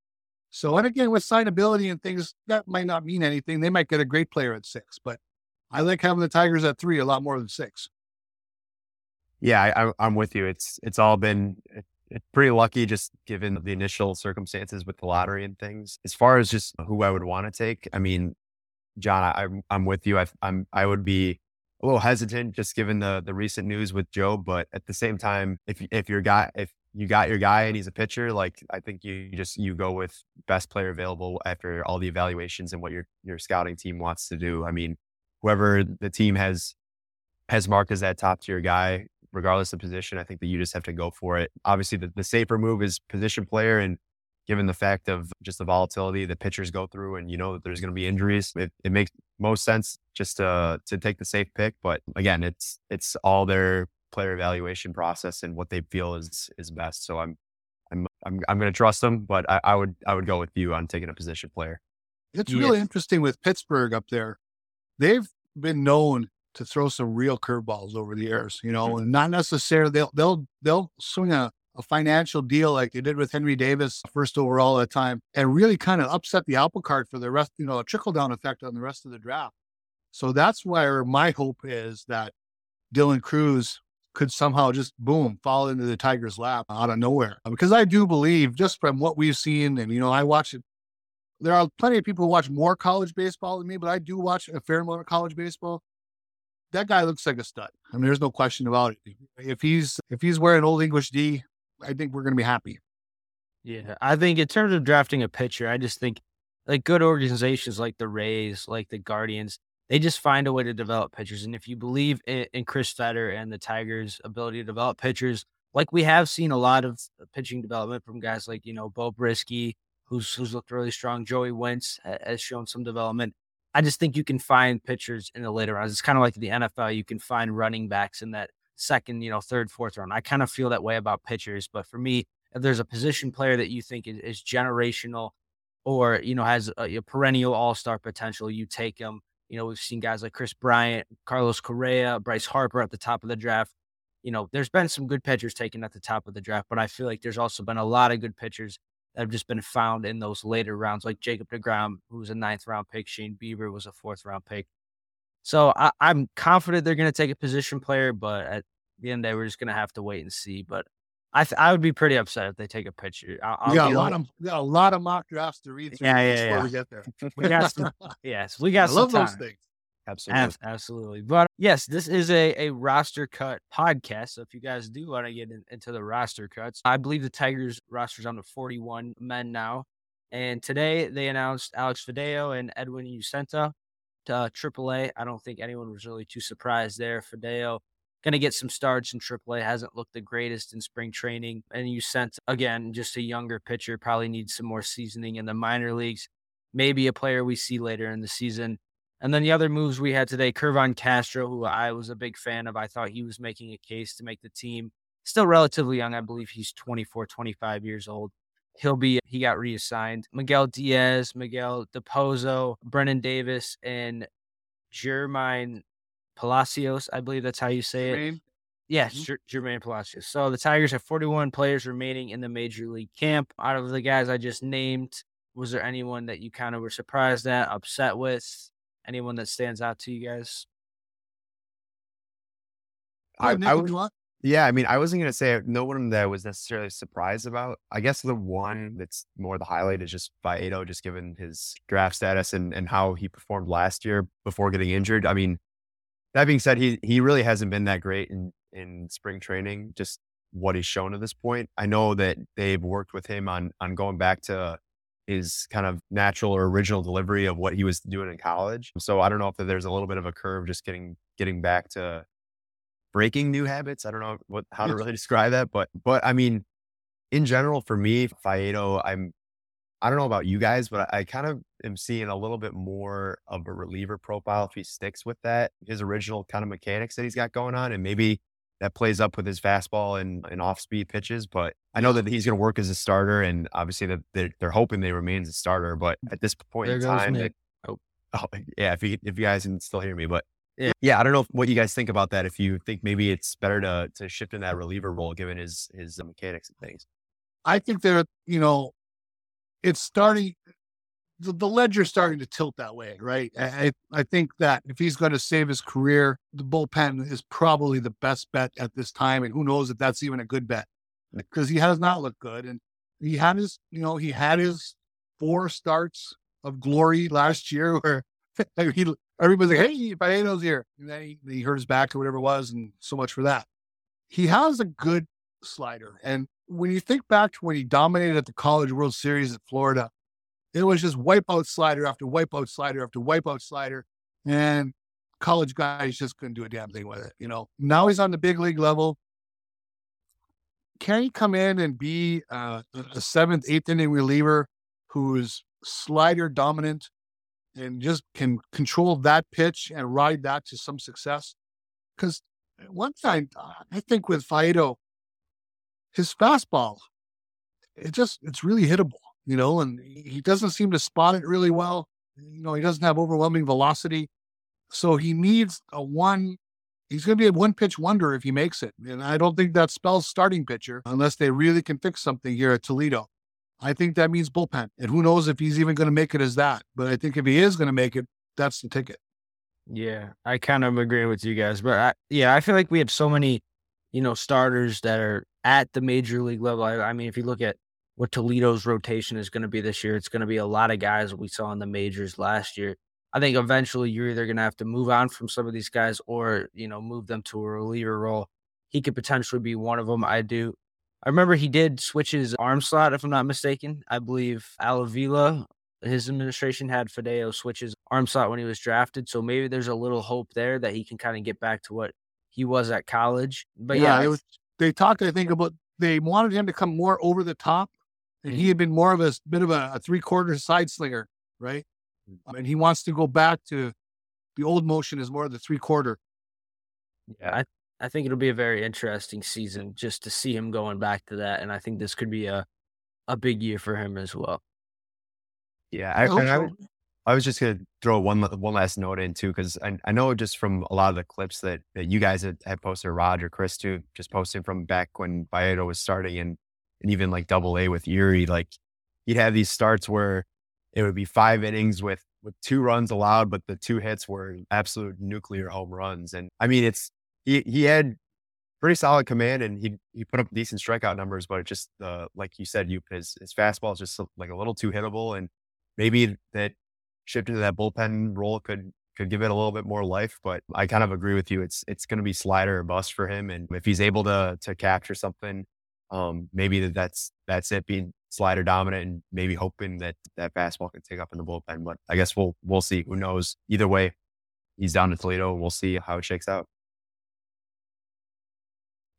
C: So, and again, with signability and things, that might not mean anything. They might get a great player at six, but I like having the Tigers at three a lot more than six.
B: Yeah, I, I'm with you. It's it's all been it's pretty lucky just given the initial circumstances with the lottery and things. As far as just who I would want to take, I mean, John, I, am I'm with you. I, I'm I would be a little hesitant just given the the recent news with Jobe, but at the same time, if if your guy if you got your guy and he's a pitcher, like I think you just you go with best player available after all the evaluations and what your your scouting team wants to do. I mean, whoever the team has has marked as that top tier guy, regardless of position, I think that you just have to go for it. Obviously, the, the safer move is position player, and given the fact of just the volatility that pitchers go through, and you know that there's going to be injuries, it, it makes most sense just to to take the safe pick. But again, it's it's all their player evaluation process and what they feel is is best. So I'm I'm I'm I'm going to trust them, but I, I would I would go with you on taking a position player.
C: It's really interesting with Pittsburgh up there. They've been known to throw some real curveballs over the years, you know, mm. and not necessarily they'll they'll they'll swing a, a financial deal like they did with Henry Davis first overall at the time and really kind of upset the apple cart for the rest, you know, a trickle down effect on the rest of the draft. So that's where my hope is that Dylan Crews could somehow just boom fall into the Tigers' lap out of nowhere. Because I do believe, just from what we've seen, and you know, I watch it. There are plenty of people who watch more college baseball than me, but I do watch a fair amount of college baseball. That guy looks like a stud. I mean, there's no question about it. If he's if he's wearing old English D, I think we're going to be happy.
A: Yeah, I think in terms of drafting a pitcher, I just think like good organizations like the Rays, like the Guardians, they just find a way to develop pitchers. And if you believe in, Chris Fetter and the Tigers' ability to develop pitchers, like we have seen a lot of pitching development from guys like you know Beau Brieske, who's who's looked really strong. Joey Wentz has shown some development. I just think you can find pitchers in the later rounds. It's kind of like the NFL. You can find running backs in that second, you know, third, fourth round. I kind of feel that way about pitchers. But for me, if there's a position player that you think is, is generational or, you know, has a, a perennial all star potential, you take him. You know, we've seen guys like Kris Bryant, Carlos Correa, Bryce Harper at the top of the draft. You know, there's been some good pitchers taken at the top of the draft, but I feel like there's also been a lot of good pitchers that have just been found in those later rounds, like Jacob DeGrom, who was a ninth round pick. Shane Bieber was a fourth round pick. So I, am confident they're going to take a position player, but at the end of the day, we're just going to have to wait and see. But I th- I would be pretty upset if they take a pitcher.
C: We got a lot of got a lot of mock drafts to read through.
A: Yeah, yeah, yeah.
C: we get there.
A: We got some, yes, we got. I
C: love
A: time.
C: those things.
B: Absolutely.
A: absolutely. But yes, this is a, a roster cut podcast. So if you guys do want to get in, into the roster cuts, I believe the Tigers roster is on to 41 men now. And today they announced Alex Faedo and Edwin Uceta to uh, AAA. I don't think anyone was really too surprised there. Faedo going to get some starts in AAA. Hasn't looked the greatest in spring training. And sent, again, just a younger pitcher, probably needs some more seasoning in the minor leagues. Maybe a player we see later in the season. And then the other moves we had today, Kervon Castro, who I was a big fan of. I thought he was making a case to make the team. Still relatively young. I believe he's 24, 25 years old. He'll be, he got reassigned. Miguel Diaz, Miguel Del Pozo, Brennen Davis, and Germán Palacios. I believe that's how you say Jermaine. it. Yes, mm-hmm. Germán Palacios. So the Tigers have 41 players remaining in the major league camp. Out of the guys I just named, was there anyone that you kind of were surprised at, upset with? Anyone that stands out to you guys?
B: I, I would, yeah, I mean, I wasn't gonna say no one that I was necessarily surprised about. I guess the one that's more the highlight is just Faedo, just given his draft status and and how he performed last year before getting injured. I mean, that being said, he he really hasn't been that great in in spring training. Just what he's shown at this point. I know that they've worked with him on on going back to his kind of natural or original delivery of what he was doing in college. So I don't know if there's a little bit of a curve just getting getting back to breaking new habits. I don't know what how to mm. really describe that, but but I mean, in general, for me, Faedo, I'm I don't know about you guys, but I, I kind of am seeing a little bit more of a reliever profile if he sticks with that, his original kind of mechanics that he's got going on, and maybe that plays up with his fastball and, and off speed pitches. But I know that he's going to work as a starter, and obviously that they're, they're, hoping they remain as a starter. But at this point there in time, they, oh, oh, yeah, if you if you guys can still hear me, but yeah. yeah, I don't know what you guys think about that. If you think maybe it's better to to shift in that reliever role given his his uh, mechanics and things.
C: I think they're you know it's starting the, the ledger's starting to tilt that way, right? I, I think that if he's going to save his career, the bullpen is probably the best bet at this time. And who knows if that's even a good bet because he has not looked good. And he had his, you know, he had his four starts of glory last year where he, everybody's like, hey, Faedo's here. And then he, he hurt his back or whatever it was. And so much for that. He has a good slider. And when you think back to when he dominated at the College World Series at Florida, it was just wipeout slider after wipeout slider after wipeout slider. And college guys just couldn't do a damn thing with it. You know, now he's on the big league level. Can he come in and be uh, a seventh, eighth inning reliever who's slider dominant and just can control that pitch and ride that to some success? Because one thing I think with Faedo, his fastball, it just it's really hittable you know, and he doesn't seem to spot it really well. You know, he doesn't have overwhelming velocity. So he needs a one. He's going to be a one pitch wonder if he makes it. And I don't think that spells starting pitcher unless they really can fix something here at Toledo. I think that means bullpen. And who knows if he's even going to make it as that. But I think if he is going to make it, that's the ticket.
A: Yeah, I kind of agree with you guys. But I, yeah, I feel like we have so many, you know, starters that are at the major league level. I, I mean, if you look at what Toledo's rotation is going to be this year. It's going to be a lot of guys we saw in the majors last year. I think eventually you're either going to have to move on from some of these guys or, you know, move them to a reliever role. He could potentially be one of them. I do. I remember he did switch his arm slot, if I'm not mistaken. I believe Al Avila, his administration had Faedo switch his arm slot when he was drafted. So maybe there's a little hope there that he can kind of get back to what he was at college. But yeah,
C: yeah was, they talked, I think, about they wanted him to come more over the top and he had been more of a bit of a, a three quarter side slinger, right? Mm. And he wants to go back to the old motion is more of the three quarter.
A: Yeah, I, I think it'll be a very interesting season just to see him going back to that, and I think this could be a a big year for him as well.
B: Yeah, I, I, I, I was just gonna throw one one last note in too because I, I know just from a lot of the clips that, that you guys had, had posted, Roger, Chris too, just posting from back when Faedo was starting, and and even like double A with Erie, like he'd have these starts where it would be five innings with with two runs allowed, but the two hits were absolute nuclear home runs. And I mean, it's he he had pretty solid command and he he put up decent strikeout numbers, but it just uh, like you said, you his his fastball is just like a little too hittable, and maybe that shifting to that bullpen role could could give it a little bit more life. But I kind of agree with you. It's it's going to be slider or bust for him, and if he's able to to capture something um, maybe that that's that's it being slider dominant and maybe hoping that that fastball can take up in the bullpen. But I guess we'll we'll see. Who knows? Either way, he's down to Toledo. We'll see how it shakes out.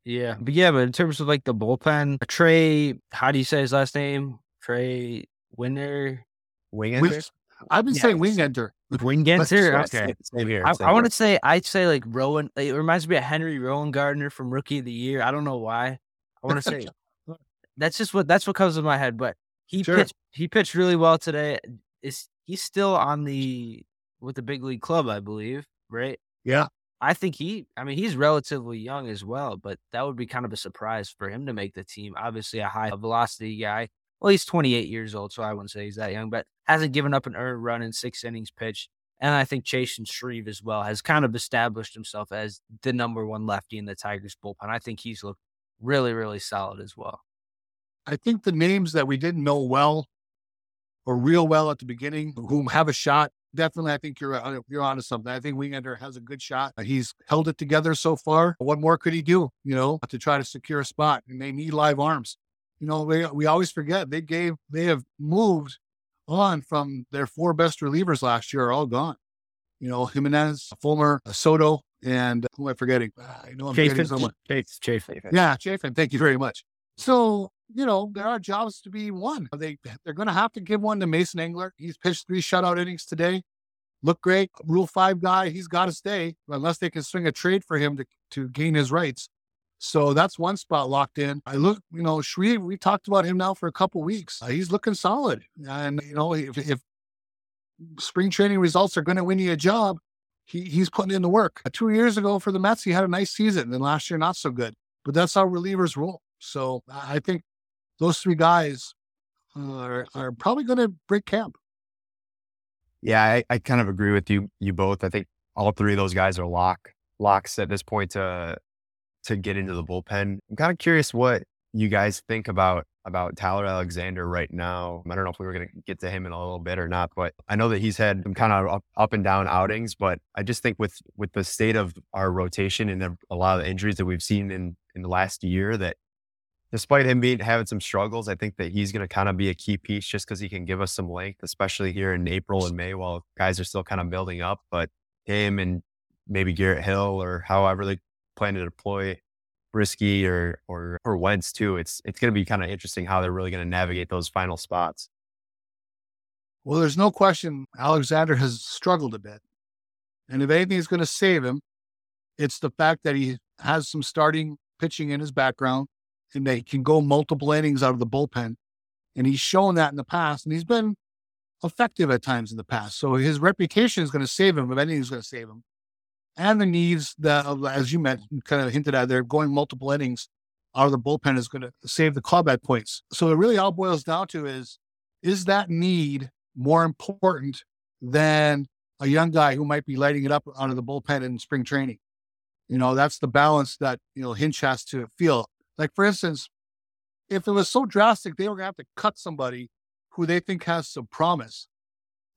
A: Yeah, but yeah, but in terms of like the bullpen, Trey, how do you say his last name? Trey Winner,
B: Wing Enter.
C: I've been saying Wing Enter.
A: Wing Enter. Okay, same here. I, I want to say I'd say like Rowan. It reminds me of Henry Rowengartner from Rookie of the Year. I don't know why. I want to say that's just what that's what comes to my head. But he sure. pitched he pitched really well today. Is he's still on the with the big league club, I believe, right?
C: Yeah.
A: I think he I mean he's relatively young as well, but that would be kind of a surprise for him to make the team. Obviously a high velocity guy. Well, he's 28 years old, so I wouldn't say he's that young, but hasn't given up an earned run in six innings pitched. And I think Chasen Shreve as well has kind of established himself as the number one lefty in the Tigers bullpen. I think he's looked really, really solid as well.
C: I think the names that we didn't know well or real well at the beginning, who have a shot, definitely, I think you're uh, you're onto something. I think Wingenter has a good shot. He's held it together so far. What more could he do? You know, to try to secure a spot, and they need live arms. You know, we we always forget they gave they have moved on from their four best relievers last year are all gone. You know, Jimenez, Fulmer, Soto, and who am I forgetting? Ah, I know I'm Chafin. forgetting someone.
A: Chafin. Chafin.
C: Yeah, Chafin. Thank you very much. So, you know, there are jobs to be won. They they're going to have to give one to Mason Englert. He's pitched three shutout innings today. Look great. Rule five guy. He's got to stay unless they can swing a trade for him to to gain his rights. So that's one spot locked in. I look, you know, Shreve, we talked about him now for a couple weeks. Uh, he's looking solid. And, you know, if, if spring training results are going to win you a job, he, he's putting in the work. Uh, two years ago for the Mets, he had a nice season, and last year not so good. But that's how relievers roll. So I think those three guys are, are probably going to break camp.
B: Yeah, I, I kind of agree with you. You both. I think all three of those guys are lock locks at this point to to get into the bullpen. I'm kind of curious what you guys think about about Tyler Alexander right now. I don't know if we were going to get to him in a little bit or not, but I know that he's had some kind of up, and down outings. But I just think with with the state of our rotation and the, a lot of the injuries that we've seen in in the last year, that despite him being having some struggles, I think that he's going to kind of be a key piece just because he can give us some length, especially here in April and May while guys are still kind of building up. But him and maybe Garrett Hill or however they plan to deploy Brieske or or or Wentz too. It's it's going to be kind of interesting how they're really going to navigate those final spots.
C: Well, there's no question Alexander has struggled a bit, and if anything is going to save him, it's the fact that he has some starting pitching in his background, and he can go multiple innings out of the bullpen, and he's shown that in the past, and he's been effective at times in the past. So his reputation is going to save him if anything is going to save him and the needs that, as you mentioned, kind of hinted at there, going multiple innings out of the bullpen is going to save the club at points. So it really all boils down to is, is that need more important than a young guy who might be lighting it up out of the bullpen in spring training? You know, that's the balance that, you know, Hinch has to feel. Like, for instance, if it was so drastic, they were going to have to cut somebody who they think has some promise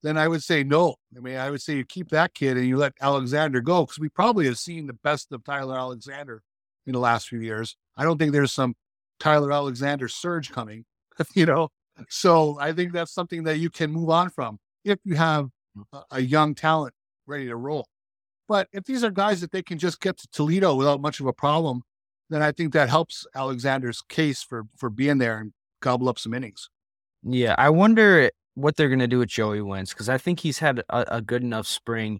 C: then I would say no. I mean, I would say you keep that kid and you let Alexander go because we probably have seen the best of Tyler Alexander in the last few years. I don't think there's some Tyler Alexander surge coming, you know. So I think that's something that you can move on from if you have a, young talent ready to roll. But if these are guys that they can just get to Toledo without much of a problem, then I think that helps Alexander's case for for being there and gobble up some innings.
A: Yeah, I wonder what they're going to do with Joey Wentz because I think he's had a, a, good enough spring.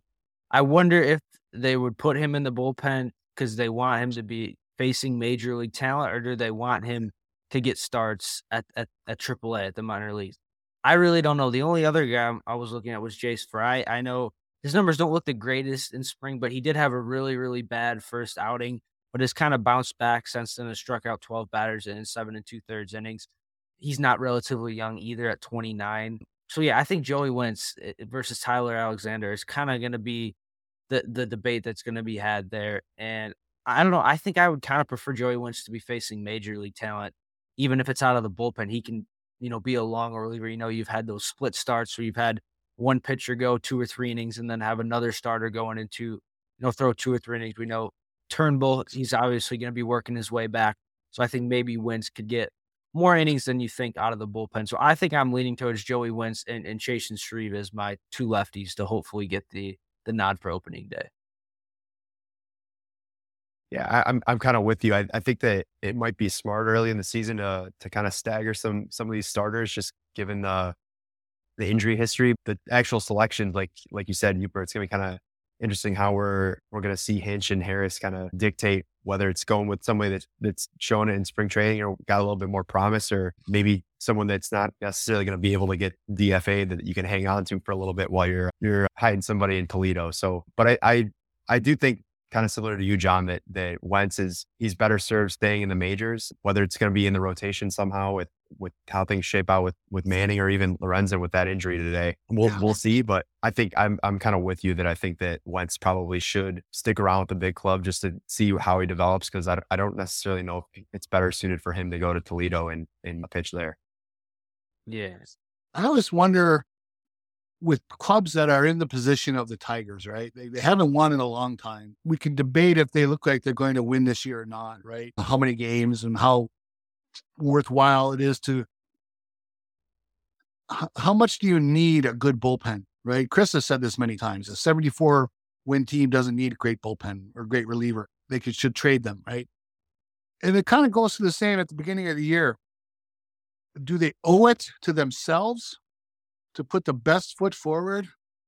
A: I wonder if they would put him in the bullpen because they want him to be facing major league talent, or do they want him to get starts at at, at AAA at the minor leagues? I really don't know. The only other guy I was looking at was Jace Fry. I know his numbers don't look the greatest in spring, but he did have a really really bad first outing, but has kind of bounced back since then. Has struck out twelve batters in seven and two thirds innings he's not relatively young either at 29. So yeah, I think Joey Wentz eh, eh, versus Tyler Alexander is kind of going to be the the debate that's going to be had there. And I don't know. I think I would kind of prefer Joey Wentz to be facing major league talent, even if it's out of the bullpen. He can, you know, be a long reliever. You know, you've had those split starts where you've had one pitcher go two or three innings and then have another starter going into, you know, throw two or three innings. We know Turnbull, he's obviously going to be working his way back. So I think maybe Wentz could get more innings than you think out of the bullpen. So I think I'm leaning towards Joey Wentz and, and Chasen Shreve as my two lefties to hopefully get the the nod for opening day.
B: Yeah, I, am I'm, I'm kind of with you. I, I think that it might be smart early in the season to to kind of stagger some some of these starters, just given the the injury history. The actual selection, like like you said, Uper, it's gonna be kind of interesting how we're we're gonna see Hinch and Harris kind of dictate whether it's going with somebody that's that's shown it in spring training or got a little bit more promise, or maybe someone that's not necessarily going to be able to get DFA that you can hang on to for a little bit while you're you're hiding somebody in Toledo. So, but I I, I do think kind of similar to you, John, that that Wentz is he's better served staying in the majors, whether it's going to be in the rotation somehow with with how things shape out with with Manning or even Lorenzen with that injury today. We'll yeah. we'll see, but I think I'm I'm kind of with you that I think that Wentz probably should stick around with the big club just to see how he develops because I, I don't necessarily know if it's better suited for him to go to Toledo and and pitch there.
A: Yes.
C: I always wonder with clubs that are in the position of the Tigers, right? They, they haven't won in a long time. We can debate if they look like they're going to win this year or not, right? How many games and how worthwhile it is to. How much do you need a good bullpen, right? Chris has said this many times. A 74 win team doesn't need a great bullpen or great reliever. They could, should trade them, right? And it kind of goes to the same at the beginning of the year. Do they owe it to themselves to put the best foot forward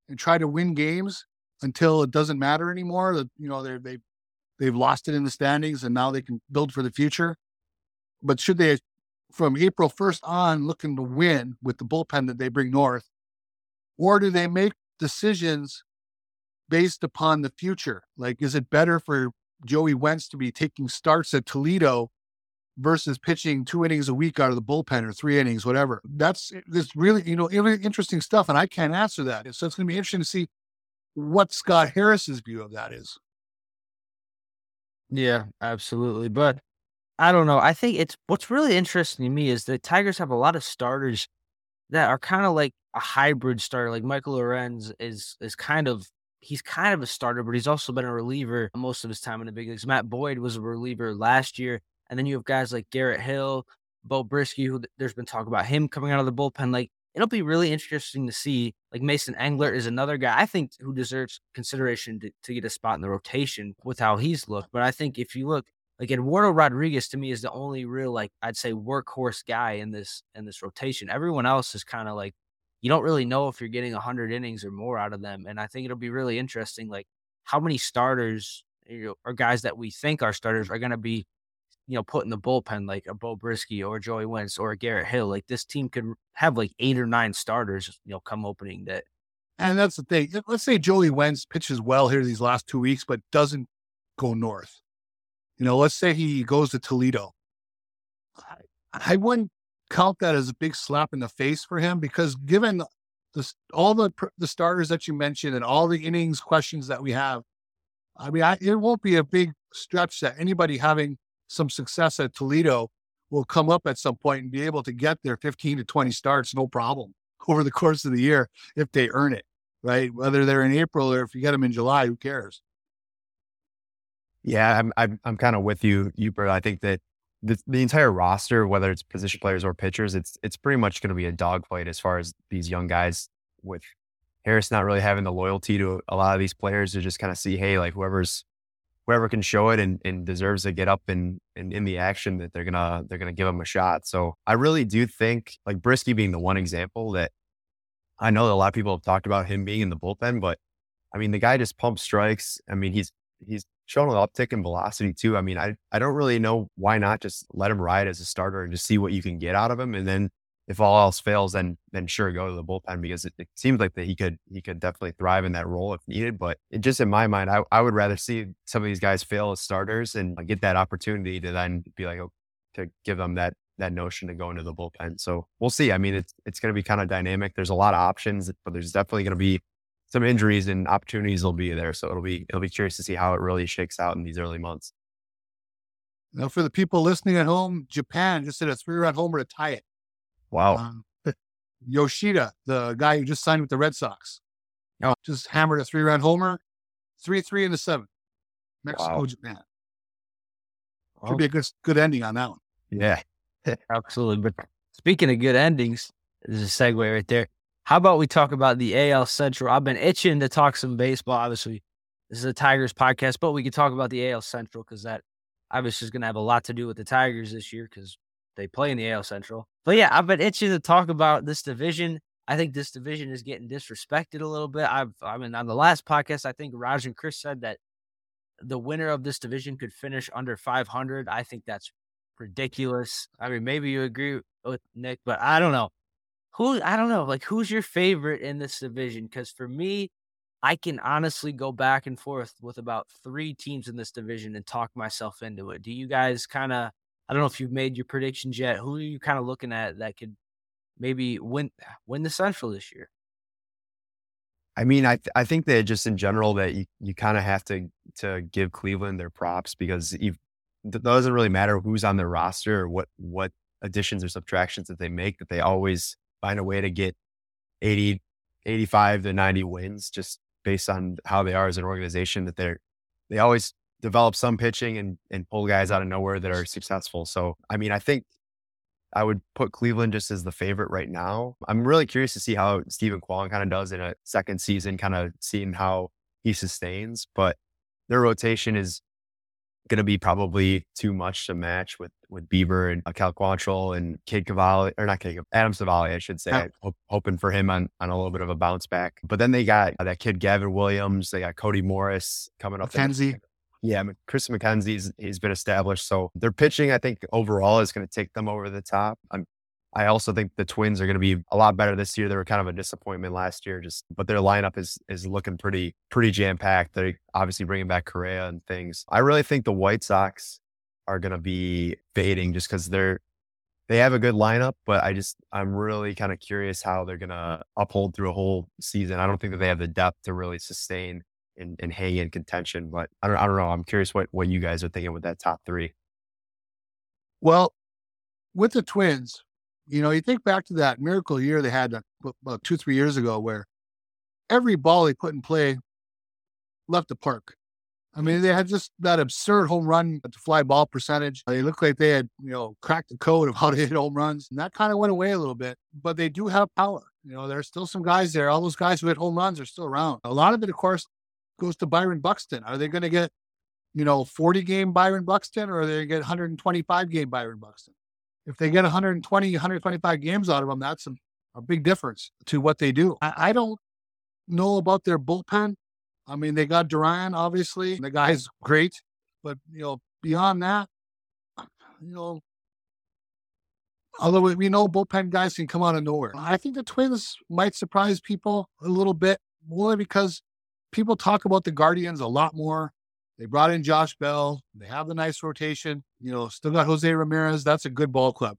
C: and try to win games until it doesn't matter anymore. That you know they they they've lost it in the standings and now they can build for the future. But should they, from April first on, looking to win with the bullpen that they bring north, or do they make decisions based upon the future? Like, is it better for Joey Wentz to be taking starts at Toledo versus pitching two innings a week out of the bullpen or three innings, whatever. That's this really, you know, really interesting stuff. And I can't answer that. So it's going to be interesting to see what Scott Harris's view of that is.
A: Yeah, absolutely. But I don't know. I think it's what's really interesting to me is the Tigers have a lot of starters that are kind of like a hybrid starter. Like Michael Lorenzen is kind of he's kind of a starter, but he's also been a reliever most of his time in the big leagues. Matt Boyd was a reliever last year, and then you have guys like Garrett Hill, Beau Brieske, who there's been talk about him coming out of the bullpen. Like it'll be really interesting to see. Like Mason Englert is another guy I think who deserves consideration to, to get a spot in the rotation with how he's looked. But I think if you look like Eduardo Rodriguez to me is the only real like I'd say workhorse guy in this in this rotation. Everyone else is kind of like you don't really know if you're getting 100 innings or more out of them. And I think it'll be really interesting, like how many starters you know, or guys that we think are starters are going to be, you know, put in the bullpen, like a Beau Brieske or Joey Wentz or Garrett Hill. Like this team could have like eight or nine starters, you know, come opening day.
C: And that's the thing. Let's say Joey Wentz pitches well here these last two weeks, but doesn't go north. You know, let's say he goes to Toledo. I, I wouldn't count that as a big slap in the face for him because given the, all the the starters that you mentioned and all the innings questions that we have, I mean, I, it won't be a big stretch that anybody having some success at Toledo will come up at some point and be able to get their 15 to 20 starts, no problem, over the course of the year if they earn it, right? Whether they're in April or if you get them in July, who cares?
B: Yeah, I'm I'm, I'm kind of with you, Uper. I think that the, the entire roster, whether it's position players or pitchers, it's it's pretty much going to be a dogfight as far as these young guys. With Harris not really having the loyalty to a lot of these players to just kind of see, hey, like whoever's whoever can show it and, and deserves to get up and in, in, in, the action that they're gonna they're gonna give him a shot. So I really do think like Brieske being the one example that I know that a lot of people have talked about him being in the bullpen, but I mean the guy just pumps strikes. I mean he's he's shown an uptick in velocity too. I mean, I, I don't really know why not just let him ride as a starter and just see what you can get out of him. And then if all else fails, then then sure go to the bullpen because it, it seems like that he could he could definitely thrive in that role if needed. But it just in my mind, I, I would rather see some of these guys fail as starters and uh, get that opportunity to then be like oh, to give them that that notion to go into the bullpen. So we'll see. I mean, it's it's going to be kind of dynamic. There's a lot of options, but there's definitely going to be some injuries and opportunities will be there. So it'll be it'll be curious to see how it really shakes out in these early months.
C: Now, for the people listening at home, Japan just hit a three run homer to tie it.
B: Wow. Um,
C: Yoshida, the guy who just signed with the Red Sox, oh. just hammered a three run homer, three three in the seventh. Mexico, wow. Japan. Could be a good good ending on that one.
B: Yeah,
A: absolutely. But speaking of good endings, there's a segue right there. How about we talk about the AL Central? I've been itching to talk some baseball. Obviously, this is a Tigers podcast, but we could talk about the AL Central because that obviously is going to have a lot to do with the Tigers this year because they play in the AL Central. But yeah, I've been itching to talk about this division. I think this division is getting disrespected a little bit. I've, I mean, on the last podcast, I think Raj and Chris said that the winner of this division could finish under 500. I think that's ridiculous. I mean, maybe you agree with Nick, but I don't know who I don't know, like who's your favorite in this division? Because for me, I can honestly go back and forth with about three teams in this division and talk myself into it. Do you guys kind of? I don't know if you've made your predictions yet. Who are you kind of looking at that could maybe win win the Central this year?
B: I mean, I th- I think that just in general that you, you kind of have to to give Cleveland their props because it doesn't really matter who's on their roster or what what additions or subtractions that they make that they always find a way to get 80, 85 to 90 wins just based on how they are as an organization that they're, they always develop some pitching and, and pull guys out of nowhere that are successful. So, I mean, I think I would put Cleveland just as the favorite right now. I'm really curious to see how Steven Kwan kind of does in a second season, kind of seeing how he sustains. But their rotation is going to be probably too much to match with with Bieber and uh, Cal Quantrill and Cade Cavalli, or not Cade, Adam Civale, I should say. Yeah. Hope, hoping for him on, on a little bit of a bounce back. But then they got uh, that kid Gavin Williams. They got Cody Morris coming up.
C: McKenzie.
B: Yeah, Chris McKenzie's he's been established. So their pitching, I think overall is going to take them over the top. I'm I also think the Twins are going to be a lot better this year. They were kind of a disappointment last year, just but their lineup is is looking pretty pretty jam packed. They're obviously bringing back Correa and things. I really think the White Sox are going to be fading just because they're they have a good lineup, but I just I'm really kind of curious how they're gonna uphold through a whole season. I don't think that they have the depth to really sustain and, and hang in contention. But I don't I don't know. I'm curious what what you guys are thinking with that top three.
C: Well, with the Twins, you know, you think back to that miracle year they had uh, about two three years ago, where every ball they put in play left the park. I mean, they had just that absurd home run to fly ball percentage. They looked like they had, you know, cracked the code of how to hit home runs. And that kind of went away a little bit, but they do have power. You know, there's still some guys there. All those guys who hit home runs are still around. A lot of it, of course, goes to Byron Buxton. Are they going to get, you know, 40 game Byron Buxton or are they going to get 125 game Byron Buxton? If they get 120, 125 games out of them, that's a, a big difference to what they do. I, I don't know about their bullpen. I mean, they got Duran, obviously. The guy's great. But, you know, beyond that, you know, although we know bullpen guys can come out of nowhere. I think the Twins might surprise people a little bit, only because people talk about the Guardians a lot more. They brought in Josh Bell. They have the nice rotation. You know, still got Jose Ramirez. That's a good ball club.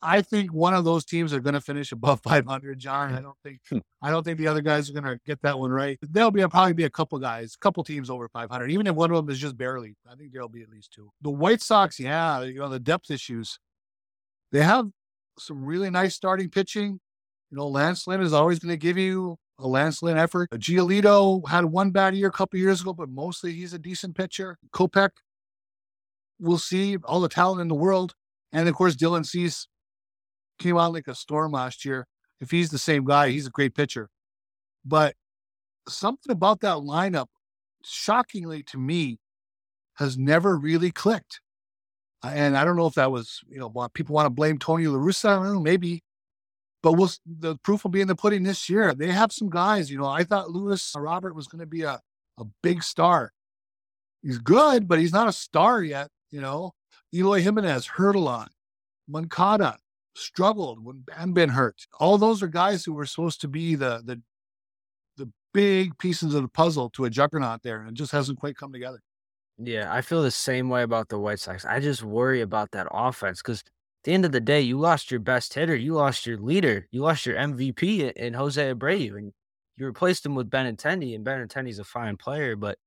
C: I think one of those teams are going to finish above 500, John. I don't think hmm. I don't think the other guys are going to get that one right. There'll be a, probably be a couple guys, a couple teams over 500. Even if one of them is just barely, I think there'll be at least two. The White Sox, yeah, you know the depth issues. They have some really nice starting pitching. You know, Lance Lynn is always going to give you a Lance Lynn effort. Uh, Giolito had one bad year a couple years ago, but mostly he's a decent pitcher. Kopech, we'll see all the talent in the world. And of course, Dylan Cease came out like a storm last year. If he's the same guy, he's a great pitcher. But something about that lineup, shockingly to me, has never really clicked. Uh, and I don't know if that was, you know, people want to blame Tony La Russa. Know, maybe. But we'll, the proof will be in the pudding this year. They have some guys, you know, I thought Luis uh, Robert was going to be a, a big star. He's good, but he's not a star yet, you know. Eloy Jimenez, hurt a lot. Moncada, struggled when and been hurt. All those are guys who were supposed to be the the the big pieces of the puzzle to a juggernaut there, and it just hasn't quite come together.
A: Yeah, I feel the same way about the White Sox. I just worry about that offense because the end of the day, you lost your best hitter, you lost your leader, you lost your MVP in Jose Abreu, and you replaced him with Benintendi, and Benintendi's a fine player, but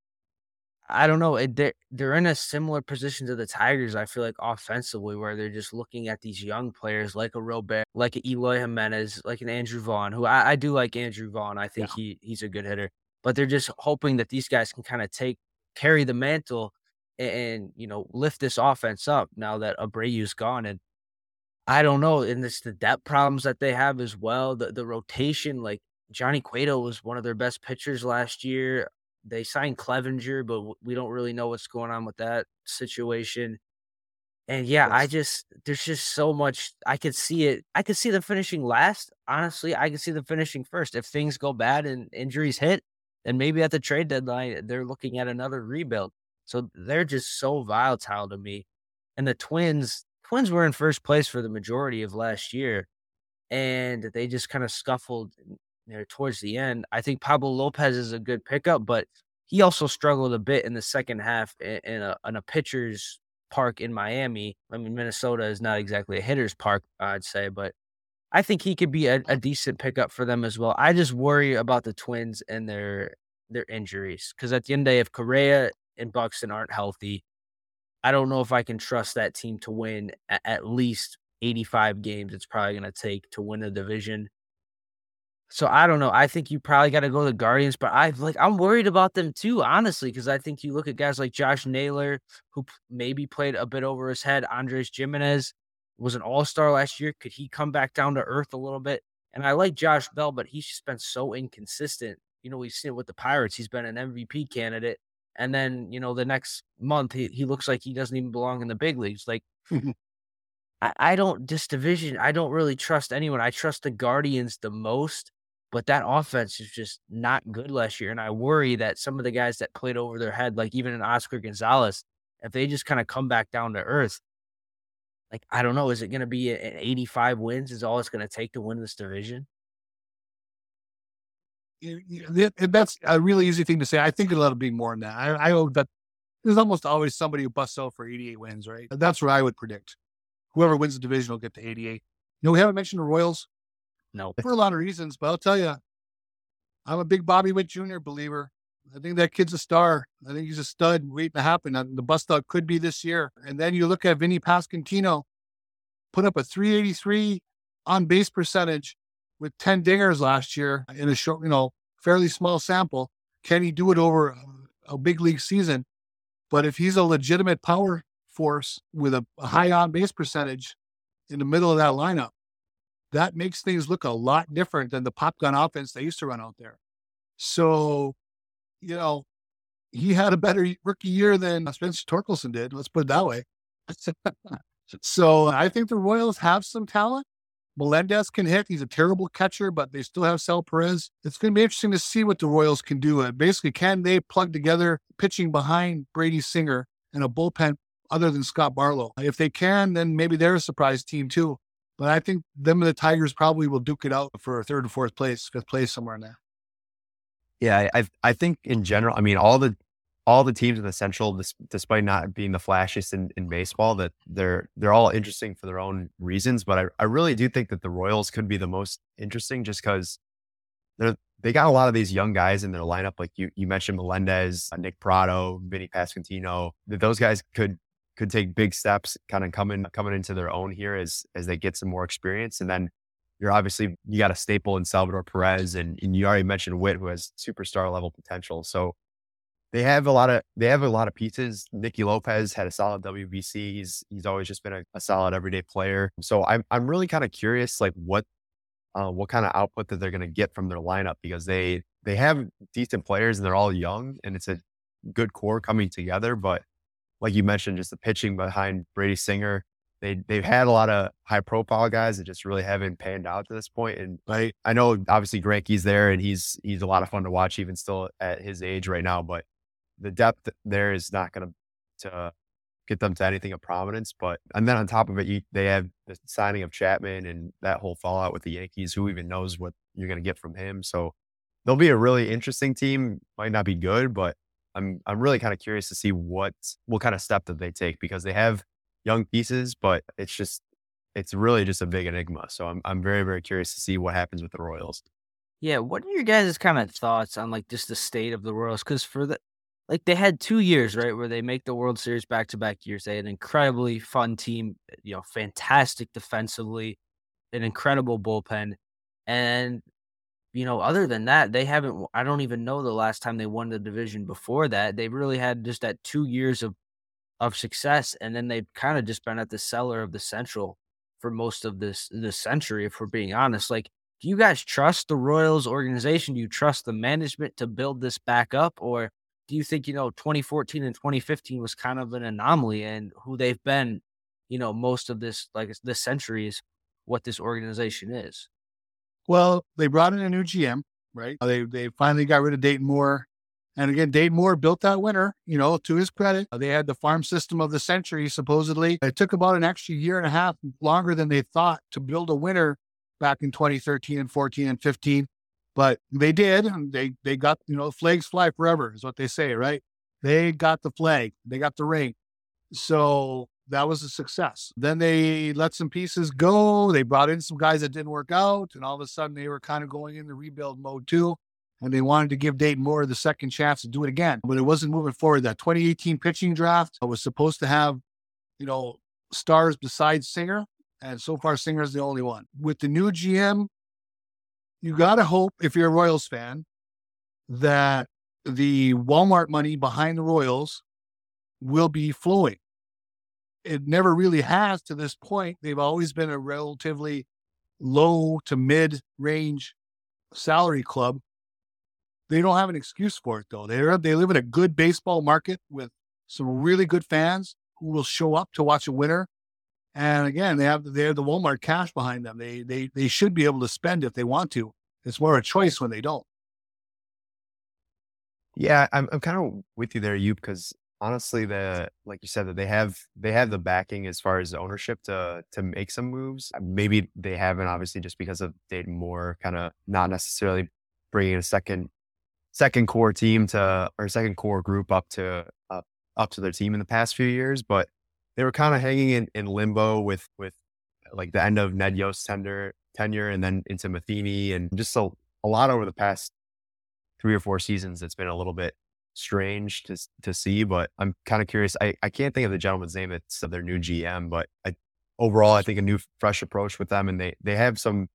A: I don't know. They're they're in a similar position to the Tigers. I feel like offensively, where they're just looking at these young players like a Robert, like a Eloy Jimenez, like an Andrew Vaughn, who I, I do like Andrew Vaughn. I think yeah. he he's a good hitter, but they're just hoping that these guys can kind of take carry the mantle and, and, you know lift this offense up now that Abreu's gone. And I don't know, and it's the depth problems that they have as well. The the rotation, like Johnny Cueto was one of their best pitchers last year. They signed Clevinger, but we don't really know what's going on with that situation. And yeah, I just there's just so much I could see it. I could see them finishing last. Honestly, I could see them finishing first. If things go bad and injuries hit, then maybe at the trade deadline they're looking at another rebuild. So they're just so volatile to me. And the Twins, Twins were in first place for the majority of last year, and they just kind of scuffled there towards the end. I think Pablo Lopez is a good pickup, but he also struggled a bit in the second half in, a, in a pitcher's park in Miami. I mean, Minnesota is not exactly a hitter's park, I'd say, but I think he could be a, a decent pickup for them as well. I just worry about the Twins and their their injuries because at the end of the day, if Correa and Buxton aren't healthy, I don't know if I can trust that team to win at, least 85 games. It's probably going to take to win the division. So I don't know. I think you probably got to go to the Guardians, but I like I'm worried about them too, honestly, because I think you look at guys like Josh Naylor, who maybe played a bit over his head. Andres Gimenez was an All Star last year. Could he come back down to earth a little bit? And I like Josh Bell, but he's just been so inconsistent. You know, we've seen it with the Pirates. He's been an MVP candidate, and then you know the next month he he looks like he doesn't even belong in the big leagues. Like. I, I don't this division. I don't really trust anyone. I trust the Guardians the most but that offense is just not good last year. And I worry that some of the guys that played over their head, like even in Oscar Gonzalez, if they just kind of come back down to earth, like I don't know, is it going to be an 85 wins? Is all it's going to take to win this division?
C: That's a really easy thing to say. I think it'll be more than that. I, I hope that there's almost always somebody who busts out for 88 wins, right? That's what I would predict. Whoever wins the division will get to 88. You know, we haven't mentioned the Royals
A: No.
C: for a lot of reasons, but I'll tell you, I'm a big Bobby Witt Jr. believer. I think that kid's a star. I think he's a stud waiting to happen. Uh, the bust out could be this year. And then you look at Vinny Pasquantino, put up a 383 on base percentage with 10 dingers last year in a short, you know, fairly small sample. Can he do it over a, big league season? But if he's a legitimate power force with a, a high on base percentage in the middle of that lineup, that makes things look a lot different than the pop gun offense they used to run out there. So, you know, he had a better rookie year than uh, Spencer Torkelson did. Let's put it that way. so I think the Royals have some talent. Melendez can hit. He's a terrible catcher, but they still have Sal Perez. It's going to be interesting to see what the Royals can do. Basically, can they plug together pitching behind Brady Singer and a bullpen other than Scott Barlow? If they can, then maybe they're a surprise team too. But I think them and the Tigers probably will duke it out for third and fourth place, fifth place somewhere in there.
B: Yeah, I I think in general, I mean, all the all the teams in the Central, despite not being the flashiest in, in baseball, that they're they're all interesting for their own reasons. But I, I really do think that the Royals could be the most interesting, just because they're they got a lot of these young guys in their lineup. Like you you mentioned Melendez, uh, Nick Pratto, Vinny Pasquantino. That those guys could could take big steps, kind of coming coming into their own here as as they get some more experience, and then you're obviously you got a staple in Salvador Perez, and, and you already mentioned Witt, who has superstar level potential. So they have a lot of they have a lot of pieces. Nicky Lopez had a solid WBC. He's he's always just been a, a solid everyday player. So I'm I'm really kind of curious, like what uh, what kind of output that they're going to get from their lineup because they they have decent players and they're all young and it's a good core coming together. But like you mentioned, just the pitching behind Brady Singer, they they've had a lot of high profile guys that just really haven't panned out to this point. And
C: I
B: I know obviously Greinke's there and he's he's a lot of fun to watch even still at his age right now. But the depth there is not going to get them to anything of prominence. But and then on top of it, you, they have the signing of Chapman and that whole fallout with the Yankees. Who even knows what you're going to get from him? So they'll be a really interesting team. Might not be good, but I'm I'm really kind of curious to see what what kind of step that they take because they have young pieces, but it's just it's really just a big enigma. So I'm I'm very very curious to see what happens with the Royals.
A: Yeah, what are your guys' kind of thoughts on like just the state of the Royals? Because for the like they had two years, right, where they make the World Series back to back years. They had an incredibly fun team, you know, fantastic defensively, an incredible bullpen, and you know, other than that, they haven't. I don't even know the last time they won the division before that. They really had just that two years of of success, and then they've kind of just been at the cellar of the Central for most of this this century. If we're being honest, like do you guys trust the Royals organization? Do you trust the management to build this back up? Or do you think, you know, 2014 and 2015 was kind of an anomaly and who they've been, you know, most of this, like this century is what this organization is?
C: Well, they brought in a new GM, right? They they finally got rid of Dayton Moore. And again, Dayton Moore built that winner, you know, to his credit. They had the farm system of the century, supposedly. It took about an extra year and a half longer than they thought to build a winner back in 2013 and 14 and 15. But they did. They they got, you know, flags fly forever, is what they say, right? They got the flag, they got the ring. So that was a success. Then they let some pieces go. They brought in some guys that didn't work out, and all of a sudden they were kind of going into rebuild mode too. And they wanted to give Dayton Moore the second chance to do it again, but it wasn't moving forward. That 2018 pitching draft was supposed to have, you know, stars besides Singer, and so far Singer's the only one. With the new GM, you gotta hope if you're a Royals fan that the Walmart money behind the Royals will be flowing it never really has to this point. They've always been a relatively low to mid range salary club. They don't have an excuse for it though. They they live in a good baseball market with some really good fans who will show up to watch a winner. And again, they have they have the Walmart cash behind them. They they they should be able to spend if they want to. It's more a choice when they don't.
B: Yeah, I'm I'm kind of with you there, you because honestly, the like you said that they have they have the backing as far as ownership to to make some moves. Uh, maybe they haven't, obviously, just because of Dayton Moore, kind of not necessarily bringing a second second core team to or second core group up to a, up to their team in the past few years, but they were kind of hanging in, in limbo with with like the end of Ned Yost's tender, tenure and then into Matheny and just a, a lot over the past three or four seasons. It's been a little bit strange to to see, but I'm kind of curious. I, I can't think of the gentleman's name that's their new GM, but I, overall, I think a new fresh approach with them, and they they have some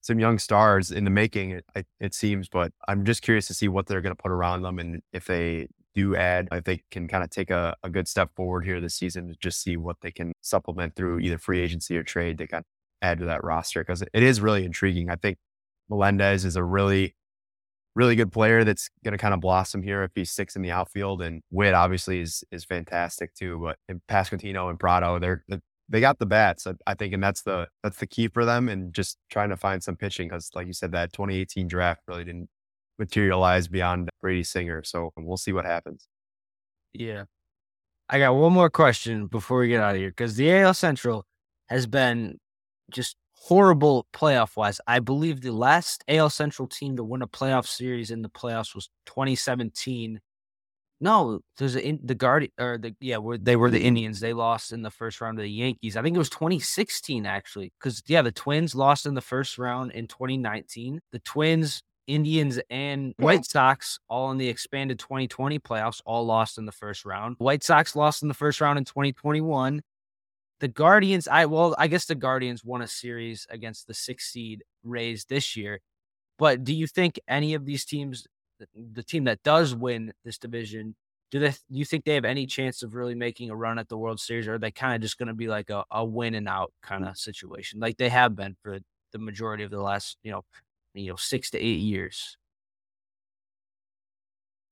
B: some young stars in the making. It, it seems, but I'm just curious to see what they're going to put around them, and if they do add, if they can kind of take a, a good step forward here this season to just see what they can supplement through either free agency or trade. They can add to that roster because it is really intriguing. I think Melendez is a really really good player that's going to kind of blossom here if he sticks in the outfield. And Witt obviously is is fantastic too. But in Pasquantino and Pratto, they're they got the bats, I think, and that's the that's the key for them. And just trying to find some pitching because, like you said, that 2018 draft really didn't materialize beyond Brady Singer. So we'll see what happens.
A: Yeah, I got one more question before we get out of here because the AL Central has been just horrible playoff wise. I believe the last AL Central team to win a playoff series in the playoffs was 2017. No, there's a, the Guardian or the yeah, they were the Indians. They lost in the first round to the Yankees. I think it was 2016 actually, because yeah, the Twins lost in the first round in 2019. The Twins, Indians, and White Sox all in the expanded 2020 playoffs all lost in the first round. White Sox lost in the first round in 2021. The Guardians, I well, I guess the Guardians won a series against the six seed Rays this year. But do you think any of these teams, the team that does win this division, do they do you think they have any chance of really making a run at the World Series, or are they kind of just going to be like a, a win and out kind of situation, like they have been for the majority of the last, you know, you know, six to eight years?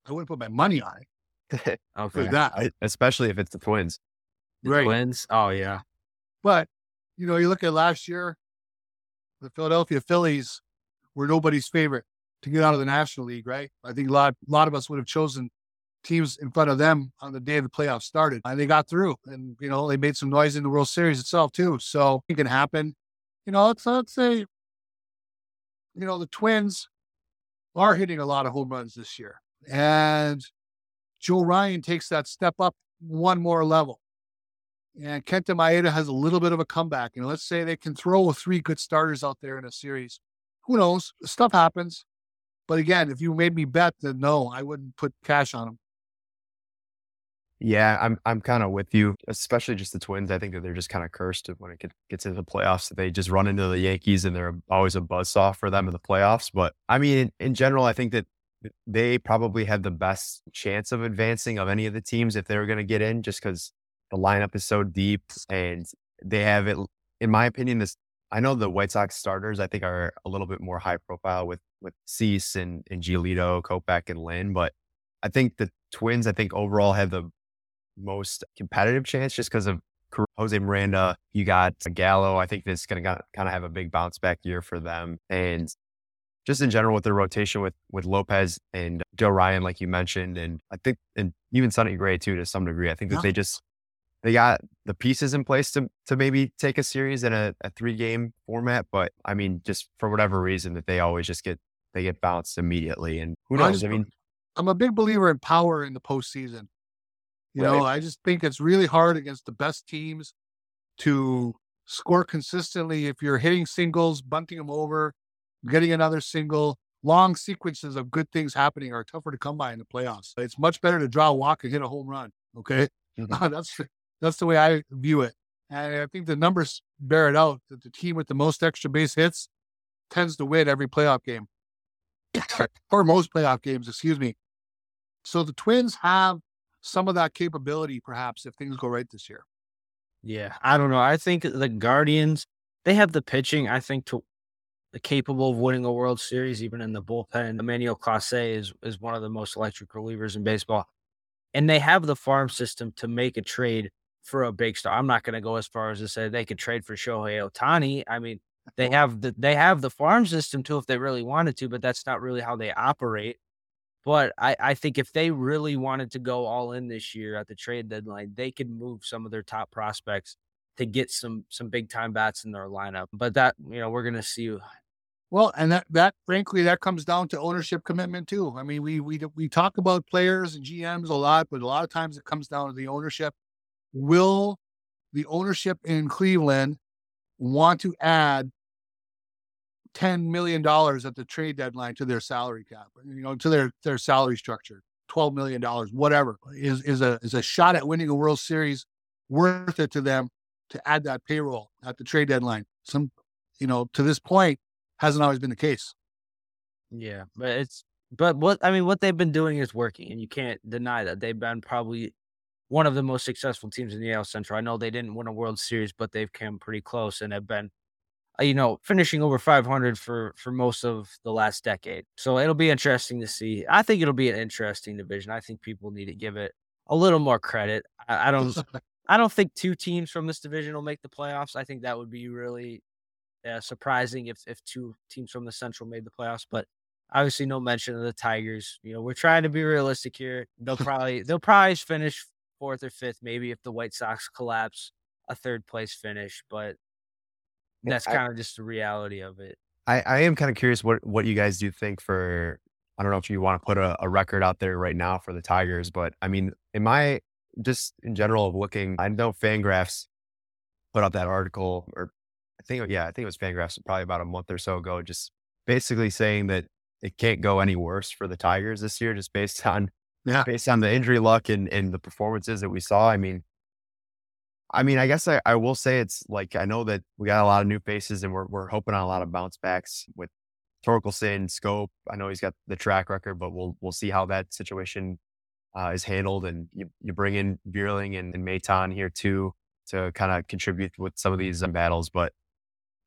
C: I wouldn't put my money on
A: it. Oh, okay.
C: that.
B: I, especially if it's the Twins.
A: The right. Twins. Oh yeah.
C: But you know, you look at last year, the Philadelphia Phillies were nobody's favorite to get out of the National League, right? I think a lot, a lot of us would have chosen teams in front of them on the day the playoffs started, and they got through. And you know, they made some noise in the World Series itself too. So it can happen. You know, let's let's say, you know, the Twins are hitting a lot of home runs this year, and Joe Ryan takes that step up one more level. And Kenta Maeda has a little bit of a comeback. And let's say they can throw three good starters out there in a series. Who knows? Stuff happens. But again, if you made me bet, then no, I wouldn't put cash on them.
B: Yeah, I'm I'm kind of with you, especially just the Twins. I think that they're just kind of cursed when it gets into the playoffs. They just run into the Yankees and they're always a buzzsaw for them in the playoffs. But I mean, in, in general, I think that they probably had the best chance of advancing of any of the teams if they were going to get in, just because the lineup is so deep and they have it. In my opinion, this I know the White Sox starters I think are a little bit more high profile with with Cease and and Giolito, Kopech, and Lynn, but I think the Twins I think overall have the most competitive chance just because of Jose Miranda. You got Gallo. I think this is going to kind of have a big bounce back year for them, and just in general with their rotation with with Lopez and Joe Ryan, like you mentioned, and I think and even Sonny Gray too to some degree. I think that yeah. they just they got the pieces in place to to maybe take a series in a, a three game format. But I mean, just for whatever reason that they always just get they get bounced immediately. And who knows? I mean,
C: I'm a big believer in power in the postseason. You right. know, I just think it's really hard against the best teams to score consistently if you're hitting singles, bunting them over, getting another single. Long sequences of good things happening are tougher to come by in the playoffs. It's much better to draw a walk and hit a home run. Okay. Mm-hmm. that's that's the way I view it. And I think the numbers bear it out that the team with the most extra base hits tends to win every playoff game or most playoff games, excuse me. So the Twins have some of that capability, perhaps, if things go right this year.
A: Yeah, I don't know. I think the Guardians, they have the pitching, I think, to capable of winning a World Series, even in the bullpen. Emmanuel Clase is, is one of the most electric relievers in baseball. And they have the farm system to make a trade for a big star. I'm not going to go as far as to say they could trade for Shohei Ohtani. I mean, they have the they have the farm system too if they really wanted to, but that's not really how they operate. But I, I think if they really wanted to go all in this year at the trade deadline, they could move some of their top prospects to get some some big time bats in their lineup. But that you know we're gonna see
C: Well, and that that frankly that comes down to ownership commitment too. I mean, we we we talk about players and GMs a lot, but a lot of times it comes down to the ownership. Will the ownership in Cleveland want to add ten million dollars at the trade deadline to their salary cap, you know, to their their salary structure, twelve million dollars, whatever is is a is a shot at winning a World Series worth it to them to add that payroll at the trade deadline. Some, you know, to this point, hasn't always been the case.
A: Yeah, but it's but what I mean, what they've been doing is working, and you can't deny that they've been probably one of the most successful teams in the AL Central. I know they didn't win a World Series, but they've come pretty close and have been, you know, finishing over 500 for for most of the last decade. So it'll be interesting to see. I think it'll be an interesting division. I think people need to give it a little more credit. I, I don't. I don't think two teams from this division will make the playoffs. I think that would be really uh, surprising if if two teams from the Central made the playoffs. But obviously, no mention of the Tigers. You know, we're trying to be realistic here. They'll probably they'll probably finish fourth or fifth, maybe if the White Sox collapse, a third place finish. But that's kind of just the reality of it.
B: I, I am kind of curious what what you guys do think for I don't know if you want to put a, a record out there right now for the Tigers, but I mean, in my just in general of looking, I know Fangraphs put out that article or I think, yeah, I think it was Fangraphs probably about a month or so ago, just basically saying that it can't go any worse for the Tigers this year, just based on yeah. based on the injury luck and, and the performances that we saw. I mean, I mean, I guess I, I will say it's like I know that we got a lot of new faces and we're we're hoping on a lot of bounce backs with Torkelson, Schoop. I know he's got the track record, but we'll we'll see how that situation uh, is handled. And you, you bring in Vierling and, and Maton here too to kind of contribute with some of these battles. But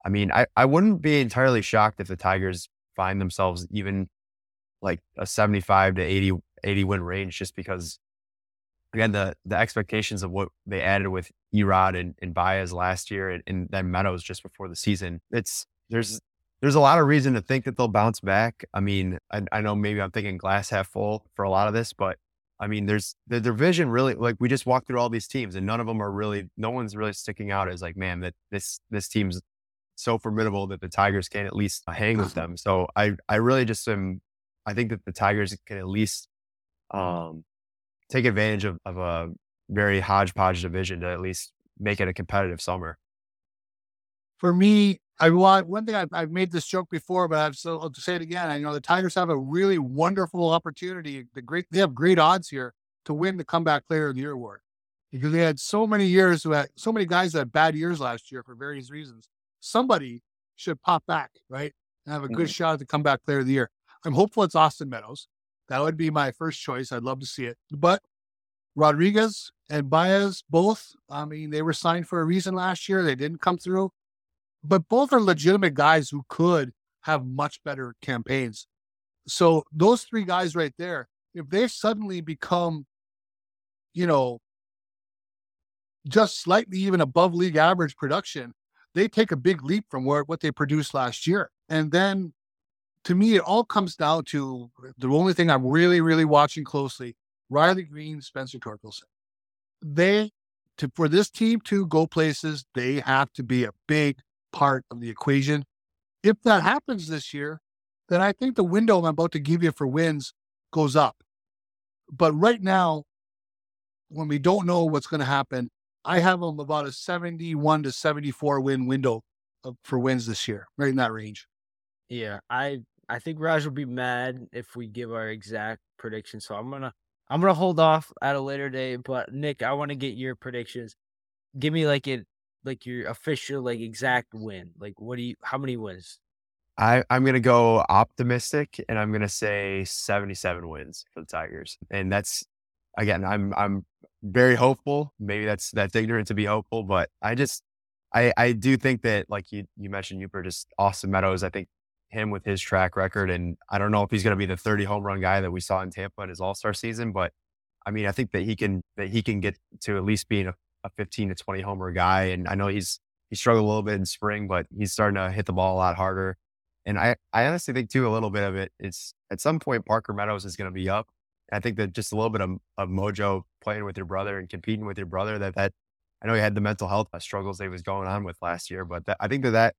B: I mean, I, I wouldn't be entirely shocked if the Tigers find themselves even like a 75 to 80, 80 win range just because again the the expectations of what they added with Erod and, and Baez last year and, and then Meadows just before the season. It's there's there's a lot of reason to think that they'll bounce back. I mean, I, I know maybe I'm thinking glass half full for a lot of this, but I mean, there's the division really like we just walked through all these teams and none of them are really no one's really sticking out as like, man, that this this team's so formidable that the Tigers can at least hang with them. So I, I really just am, I think that the Tigers can at least um, take advantage of, of a very hodgepodge division to at least make it a competitive summer.
C: For me, I want one thing I've, I've made this joke before, but I've still to say it again. I know the Tigers have a really wonderful opportunity. The great they have great odds here to win the comeback player of the year award because they had so many years who had so many guys that had bad years last year for various reasons somebody should pop back, right? And have a good mm-hmm. shot at the comeback player of the year. I'm hopeful it's Austin Meadows. That would be my first choice. I'd love to see it. But Rodriguez and Baez, both, I mean, they were signed for a reason last year. They didn't come through. But both are legitimate guys who could have much better campaigns. So those three guys right there, if they suddenly become, you know, just slightly even above league average production, they take a big leap from where what they produced last year. And then to me, it all comes down to the only thing I'm really, really watching closely Riley Greene, Spencer Torkelson. They, to, for this team to go places, they have to be a big part of the equation. If that happens this year, then I think the window I'm about to give you for wins goes up. But right now, when we don't know what's going to happen, I have them about a 71 to 74 win window uh, for wins this year, right in that range.
A: Yeah, I I think Raj will be mad if we give our exact prediction. So I'm gonna I'm gonna hold off at a later date. But Nick, I want to get your predictions. Give me like it like your official like exact win. Like what do you how many wins?
B: I, I'm gonna go optimistic and I'm gonna say 77 wins for the Tigers. And that's again, I'm I'm very hopeful. Maybe that's that's ignorant to be hopeful, but I just I I do think that like you you mentioned Yooper, just Austin Meadows. I think him with his track record, and I don't know if he's going to be the 30 home run guy that we saw in Tampa in his All Star season, but I mean I think that he can that he can get to at least being a, a 15 to 20 homer guy. And I know he's he struggled a little bit in spring, but he's starting to hit the ball a lot harder. And I, I honestly think too a little bit of it is at some point Parker Meadows is going to be up I think that just a little bit of, of mojo playing with your brother and competing with your brother that that I know he had the mental health uh, struggles that he was going on with last year, but that, I think that that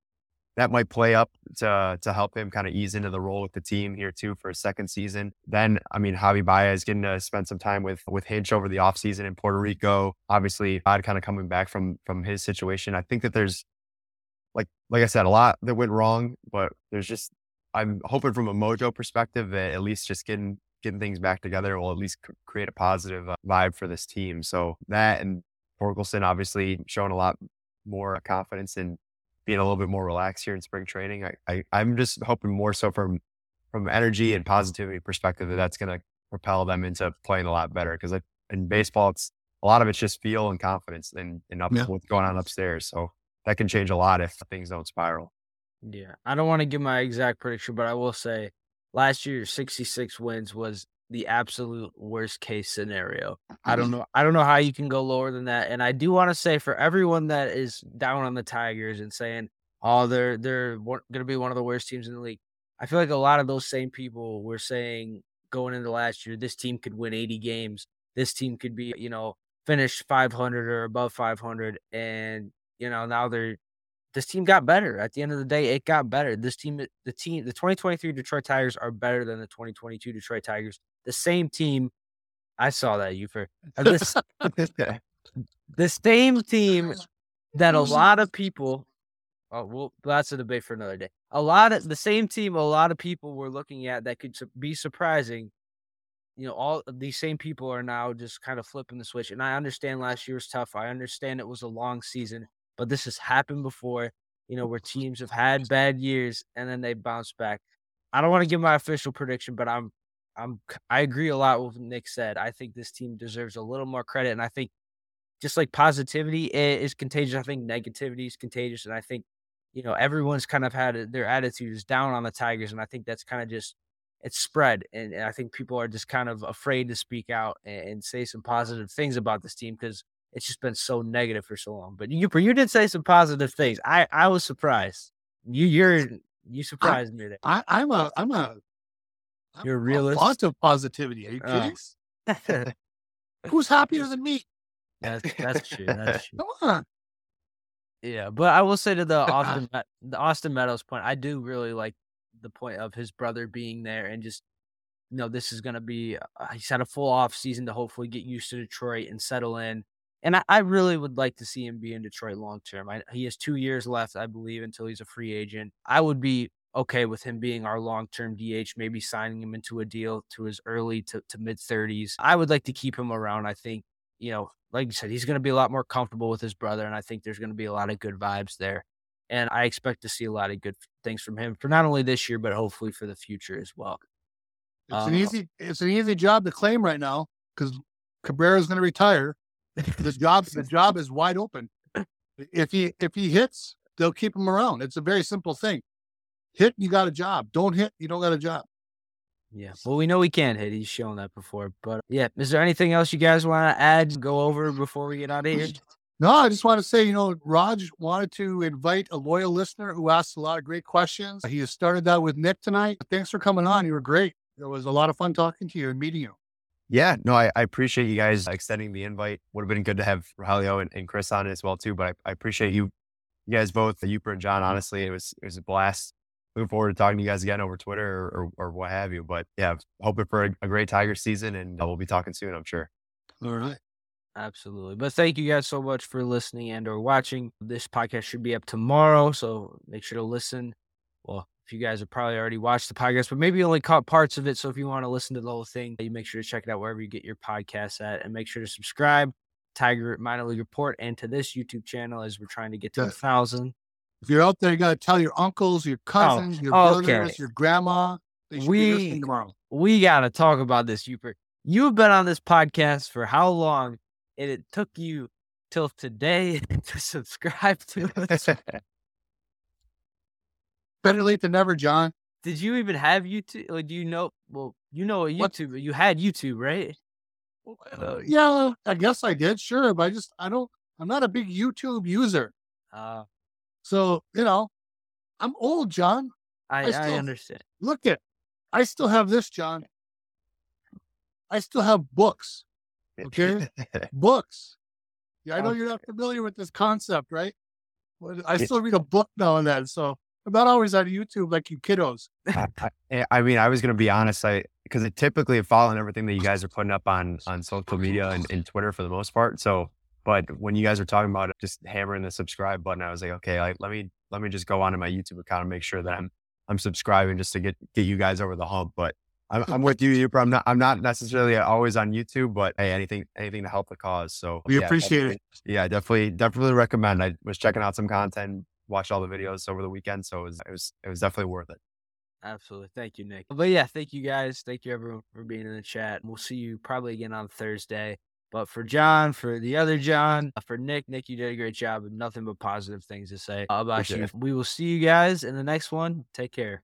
B: that might play up to to help him kind of ease into the role with the team here too for a second season. Then, I mean, Javi Baez getting to spend some time with with Hinch over the offseason in Puerto Rico. Obviously, Todd kind of coming back from from his situation. I think that there's like like I said, a lot that went wrong, but there's just I'm hoping from a mojo perspective that at least just getting getting things back together will at least c- create a positive uh, vibe for this team. So that and Torkelson obviously showing a lot more confidence in being a little bit more relaxed here in spring training. I, I I'm just hoping more so from from energy and positivity perspective that that's going to propel them into playing a lot better because in mm-hmm. baseball it's a lot of it's just feel and confidence and, and up, yeah. what's going on upstairs. So that can change a lot if things don't spiral.
A: Yeah. I don't want to give my exact prediction, but I will say last year 66 wins was the absolute worst case scenario. I don't mm-hmm. know I don't know how you can go lower than that. And I do want to say for everyone that is down on the Tigers and saying, "Oh, they're they're going to be one of the worst teams in the league." I feel like a lot of those same people were saying going into last year, this team could win 80 games. This team could be, you know, finish 500 or above 500 and, you know, now they're this team got better. At the end of the day, it got better. This team, the team, the 2023 Detroit Tigers are better than the 2022 Detroit Tigers. The same team. I saw that you for uh, this, the same team that a lot of people. Oh well, that's a debate for another day. A lot of the same team. A lot of people were looking at that could be surprising. You know, all these same people are now just kind of flipping the switch. And I understand last year was tough. I understand it was a long season but this has happened before, you know, where teams have had bad years and then they bounce back. I don't want to give my official prediction, but I'm I'm I agree a lot with what Nick said. I think this team deserves a little more credit, and I think just like positivity is contagious, I think negativity is contagious, and I think you know everyone's kind of had their attitudes down on the Tigers, and I think that's kind of just it's spread, and, and, I think people are just kind of afraid to speak out and, and say some positive things about this team because it's just been so negative for so long. But you you did say some positive things. I I was surprised. You you're you surprised
C: I,
A: me there.
C: I, I'm a I'm a
A: I'm you're a realist.
C: Lots of positivity. Are you kidding? Who's happier than me?
A: That's that's true. That's true.
C: Come on.
A: Yeah, but I will say to the Austin the Austin Meadows point, I do really like the point of his brother being there and just you know this is going to be uh, he's had a full off season to hopefully get used to Detroit and settle in and I, I, really would like to see him be in Detroit long term. He has two years left, I believe, until he's a free agent. I would be okay with him being our long term DH, maybe signing him into a deal to his early to, to mid 30s. I would like to keep him around. I think, you know, like you said, he's going to be a lot more comfortable with his brother, and I think there's going to be a lot of good vibes there. And I expect to see a lot of good things from him for not only this year, but hopefully for the future as well.
C: It's um, an easy, it's an easy job to claim right now because Cabrera is going to retire the job the job is wide open. If he if he hits, they'll keep him around. It's a very simple thing. Hit, you got a job. Don't hit, you don't got a job.
A: Yeah. Well, we know he can't hit. He's shown that before. But yeah, is there anything else you guys want to add, go over before we get out of here?
C: No, I just want to say, you know, Raj wanted to invite a loyal listener who asked a lot of great questions. He has started that with Nick tonight. Thanks for coming on. You were great. It was a lot of fun talking to you and meeting you.
B: Yeah, no, I, I appreciate you guys uh, extending the invite. Would have been good to have Rogelio and, and Chris on as well too, but I, I appreciate you, you guys both, Yooper and John. Honestly, it was it was a blast. Looking forward to talking to you guys again over Twitter or, or, or what have you. But yeah, hoping for a, a great Tiger season, and uh, we'll be talking soon. I'm sure.
C: All right.
A: Absolutely. But thank you guys so much for listening and or watching. This podcast should be up tomorrow, so make sure to listen. Well, if you guys have probably already watched the podcast, but maybe only caught parts of it. So if you want to listen to the whole thing, you make sure to check it out wherever you get your podcasts at and make sure to subscribe, Tiger Minor League Report, and to this YouTube channel as we're trying to get to a thousand.
C: If you're out there, you got to tell your uncles, your oh, cousins, oh, your brothers, your grandma.
A: we we got to talk about this, Yooper. You've been on this podcast for how long? And it took you till today to subscribe to us.
C: Better late than never, John.
A: Did you even have YouTube? Like, do you know? Well, you know YouTube. What? You had YouTube, right?
C: Uh, yeah, I guess I did. Sure, but I just I don't. I'm not a big YouTube user. Uh, so you know, I'm old, John.
A: I, I, still, I understand.
C: Look at, I still have this, John. I still have books. Okay, books. Yeah, I know you're not familiar with this concept, right? But I still read a book now and then. So I'm not always on YouTube like you kiddos.
B: I, I, eh, I mean, I was gonna be honest, I because I typically following everything that you guys are putting up on on social media and, and Twitter for the most part. So, but when you guys were talking about just hammering the subscribe button, I was like, okay, like let me let me just go onto my YouTube account and make sure that I'm I'm subscribing just to get get you guys over the hump. But I'm, I'm with you, Yooper. I'm not I'm not necessarily always on YouTube, but hey, anything anything to help the cause. So
C: We
B: yeah,
C: appreciate
B: it. Yeah, definitely definitely recommend. I was checking out some content, watched all the videos over the weekend, so it was it was it was definitely worth it.
A: Absolutely. Thank you, Nick. But yeah, thank you guys. Thank you everyone for being in the chat. We'll see you probably again on Thursday. But for John, for the other John, uh, for Nick, Nick, you did a great job and nothing but positive things to say about
B: Appreciate
A: you.
B: it.
A: We will see you guys in the next one. Take care.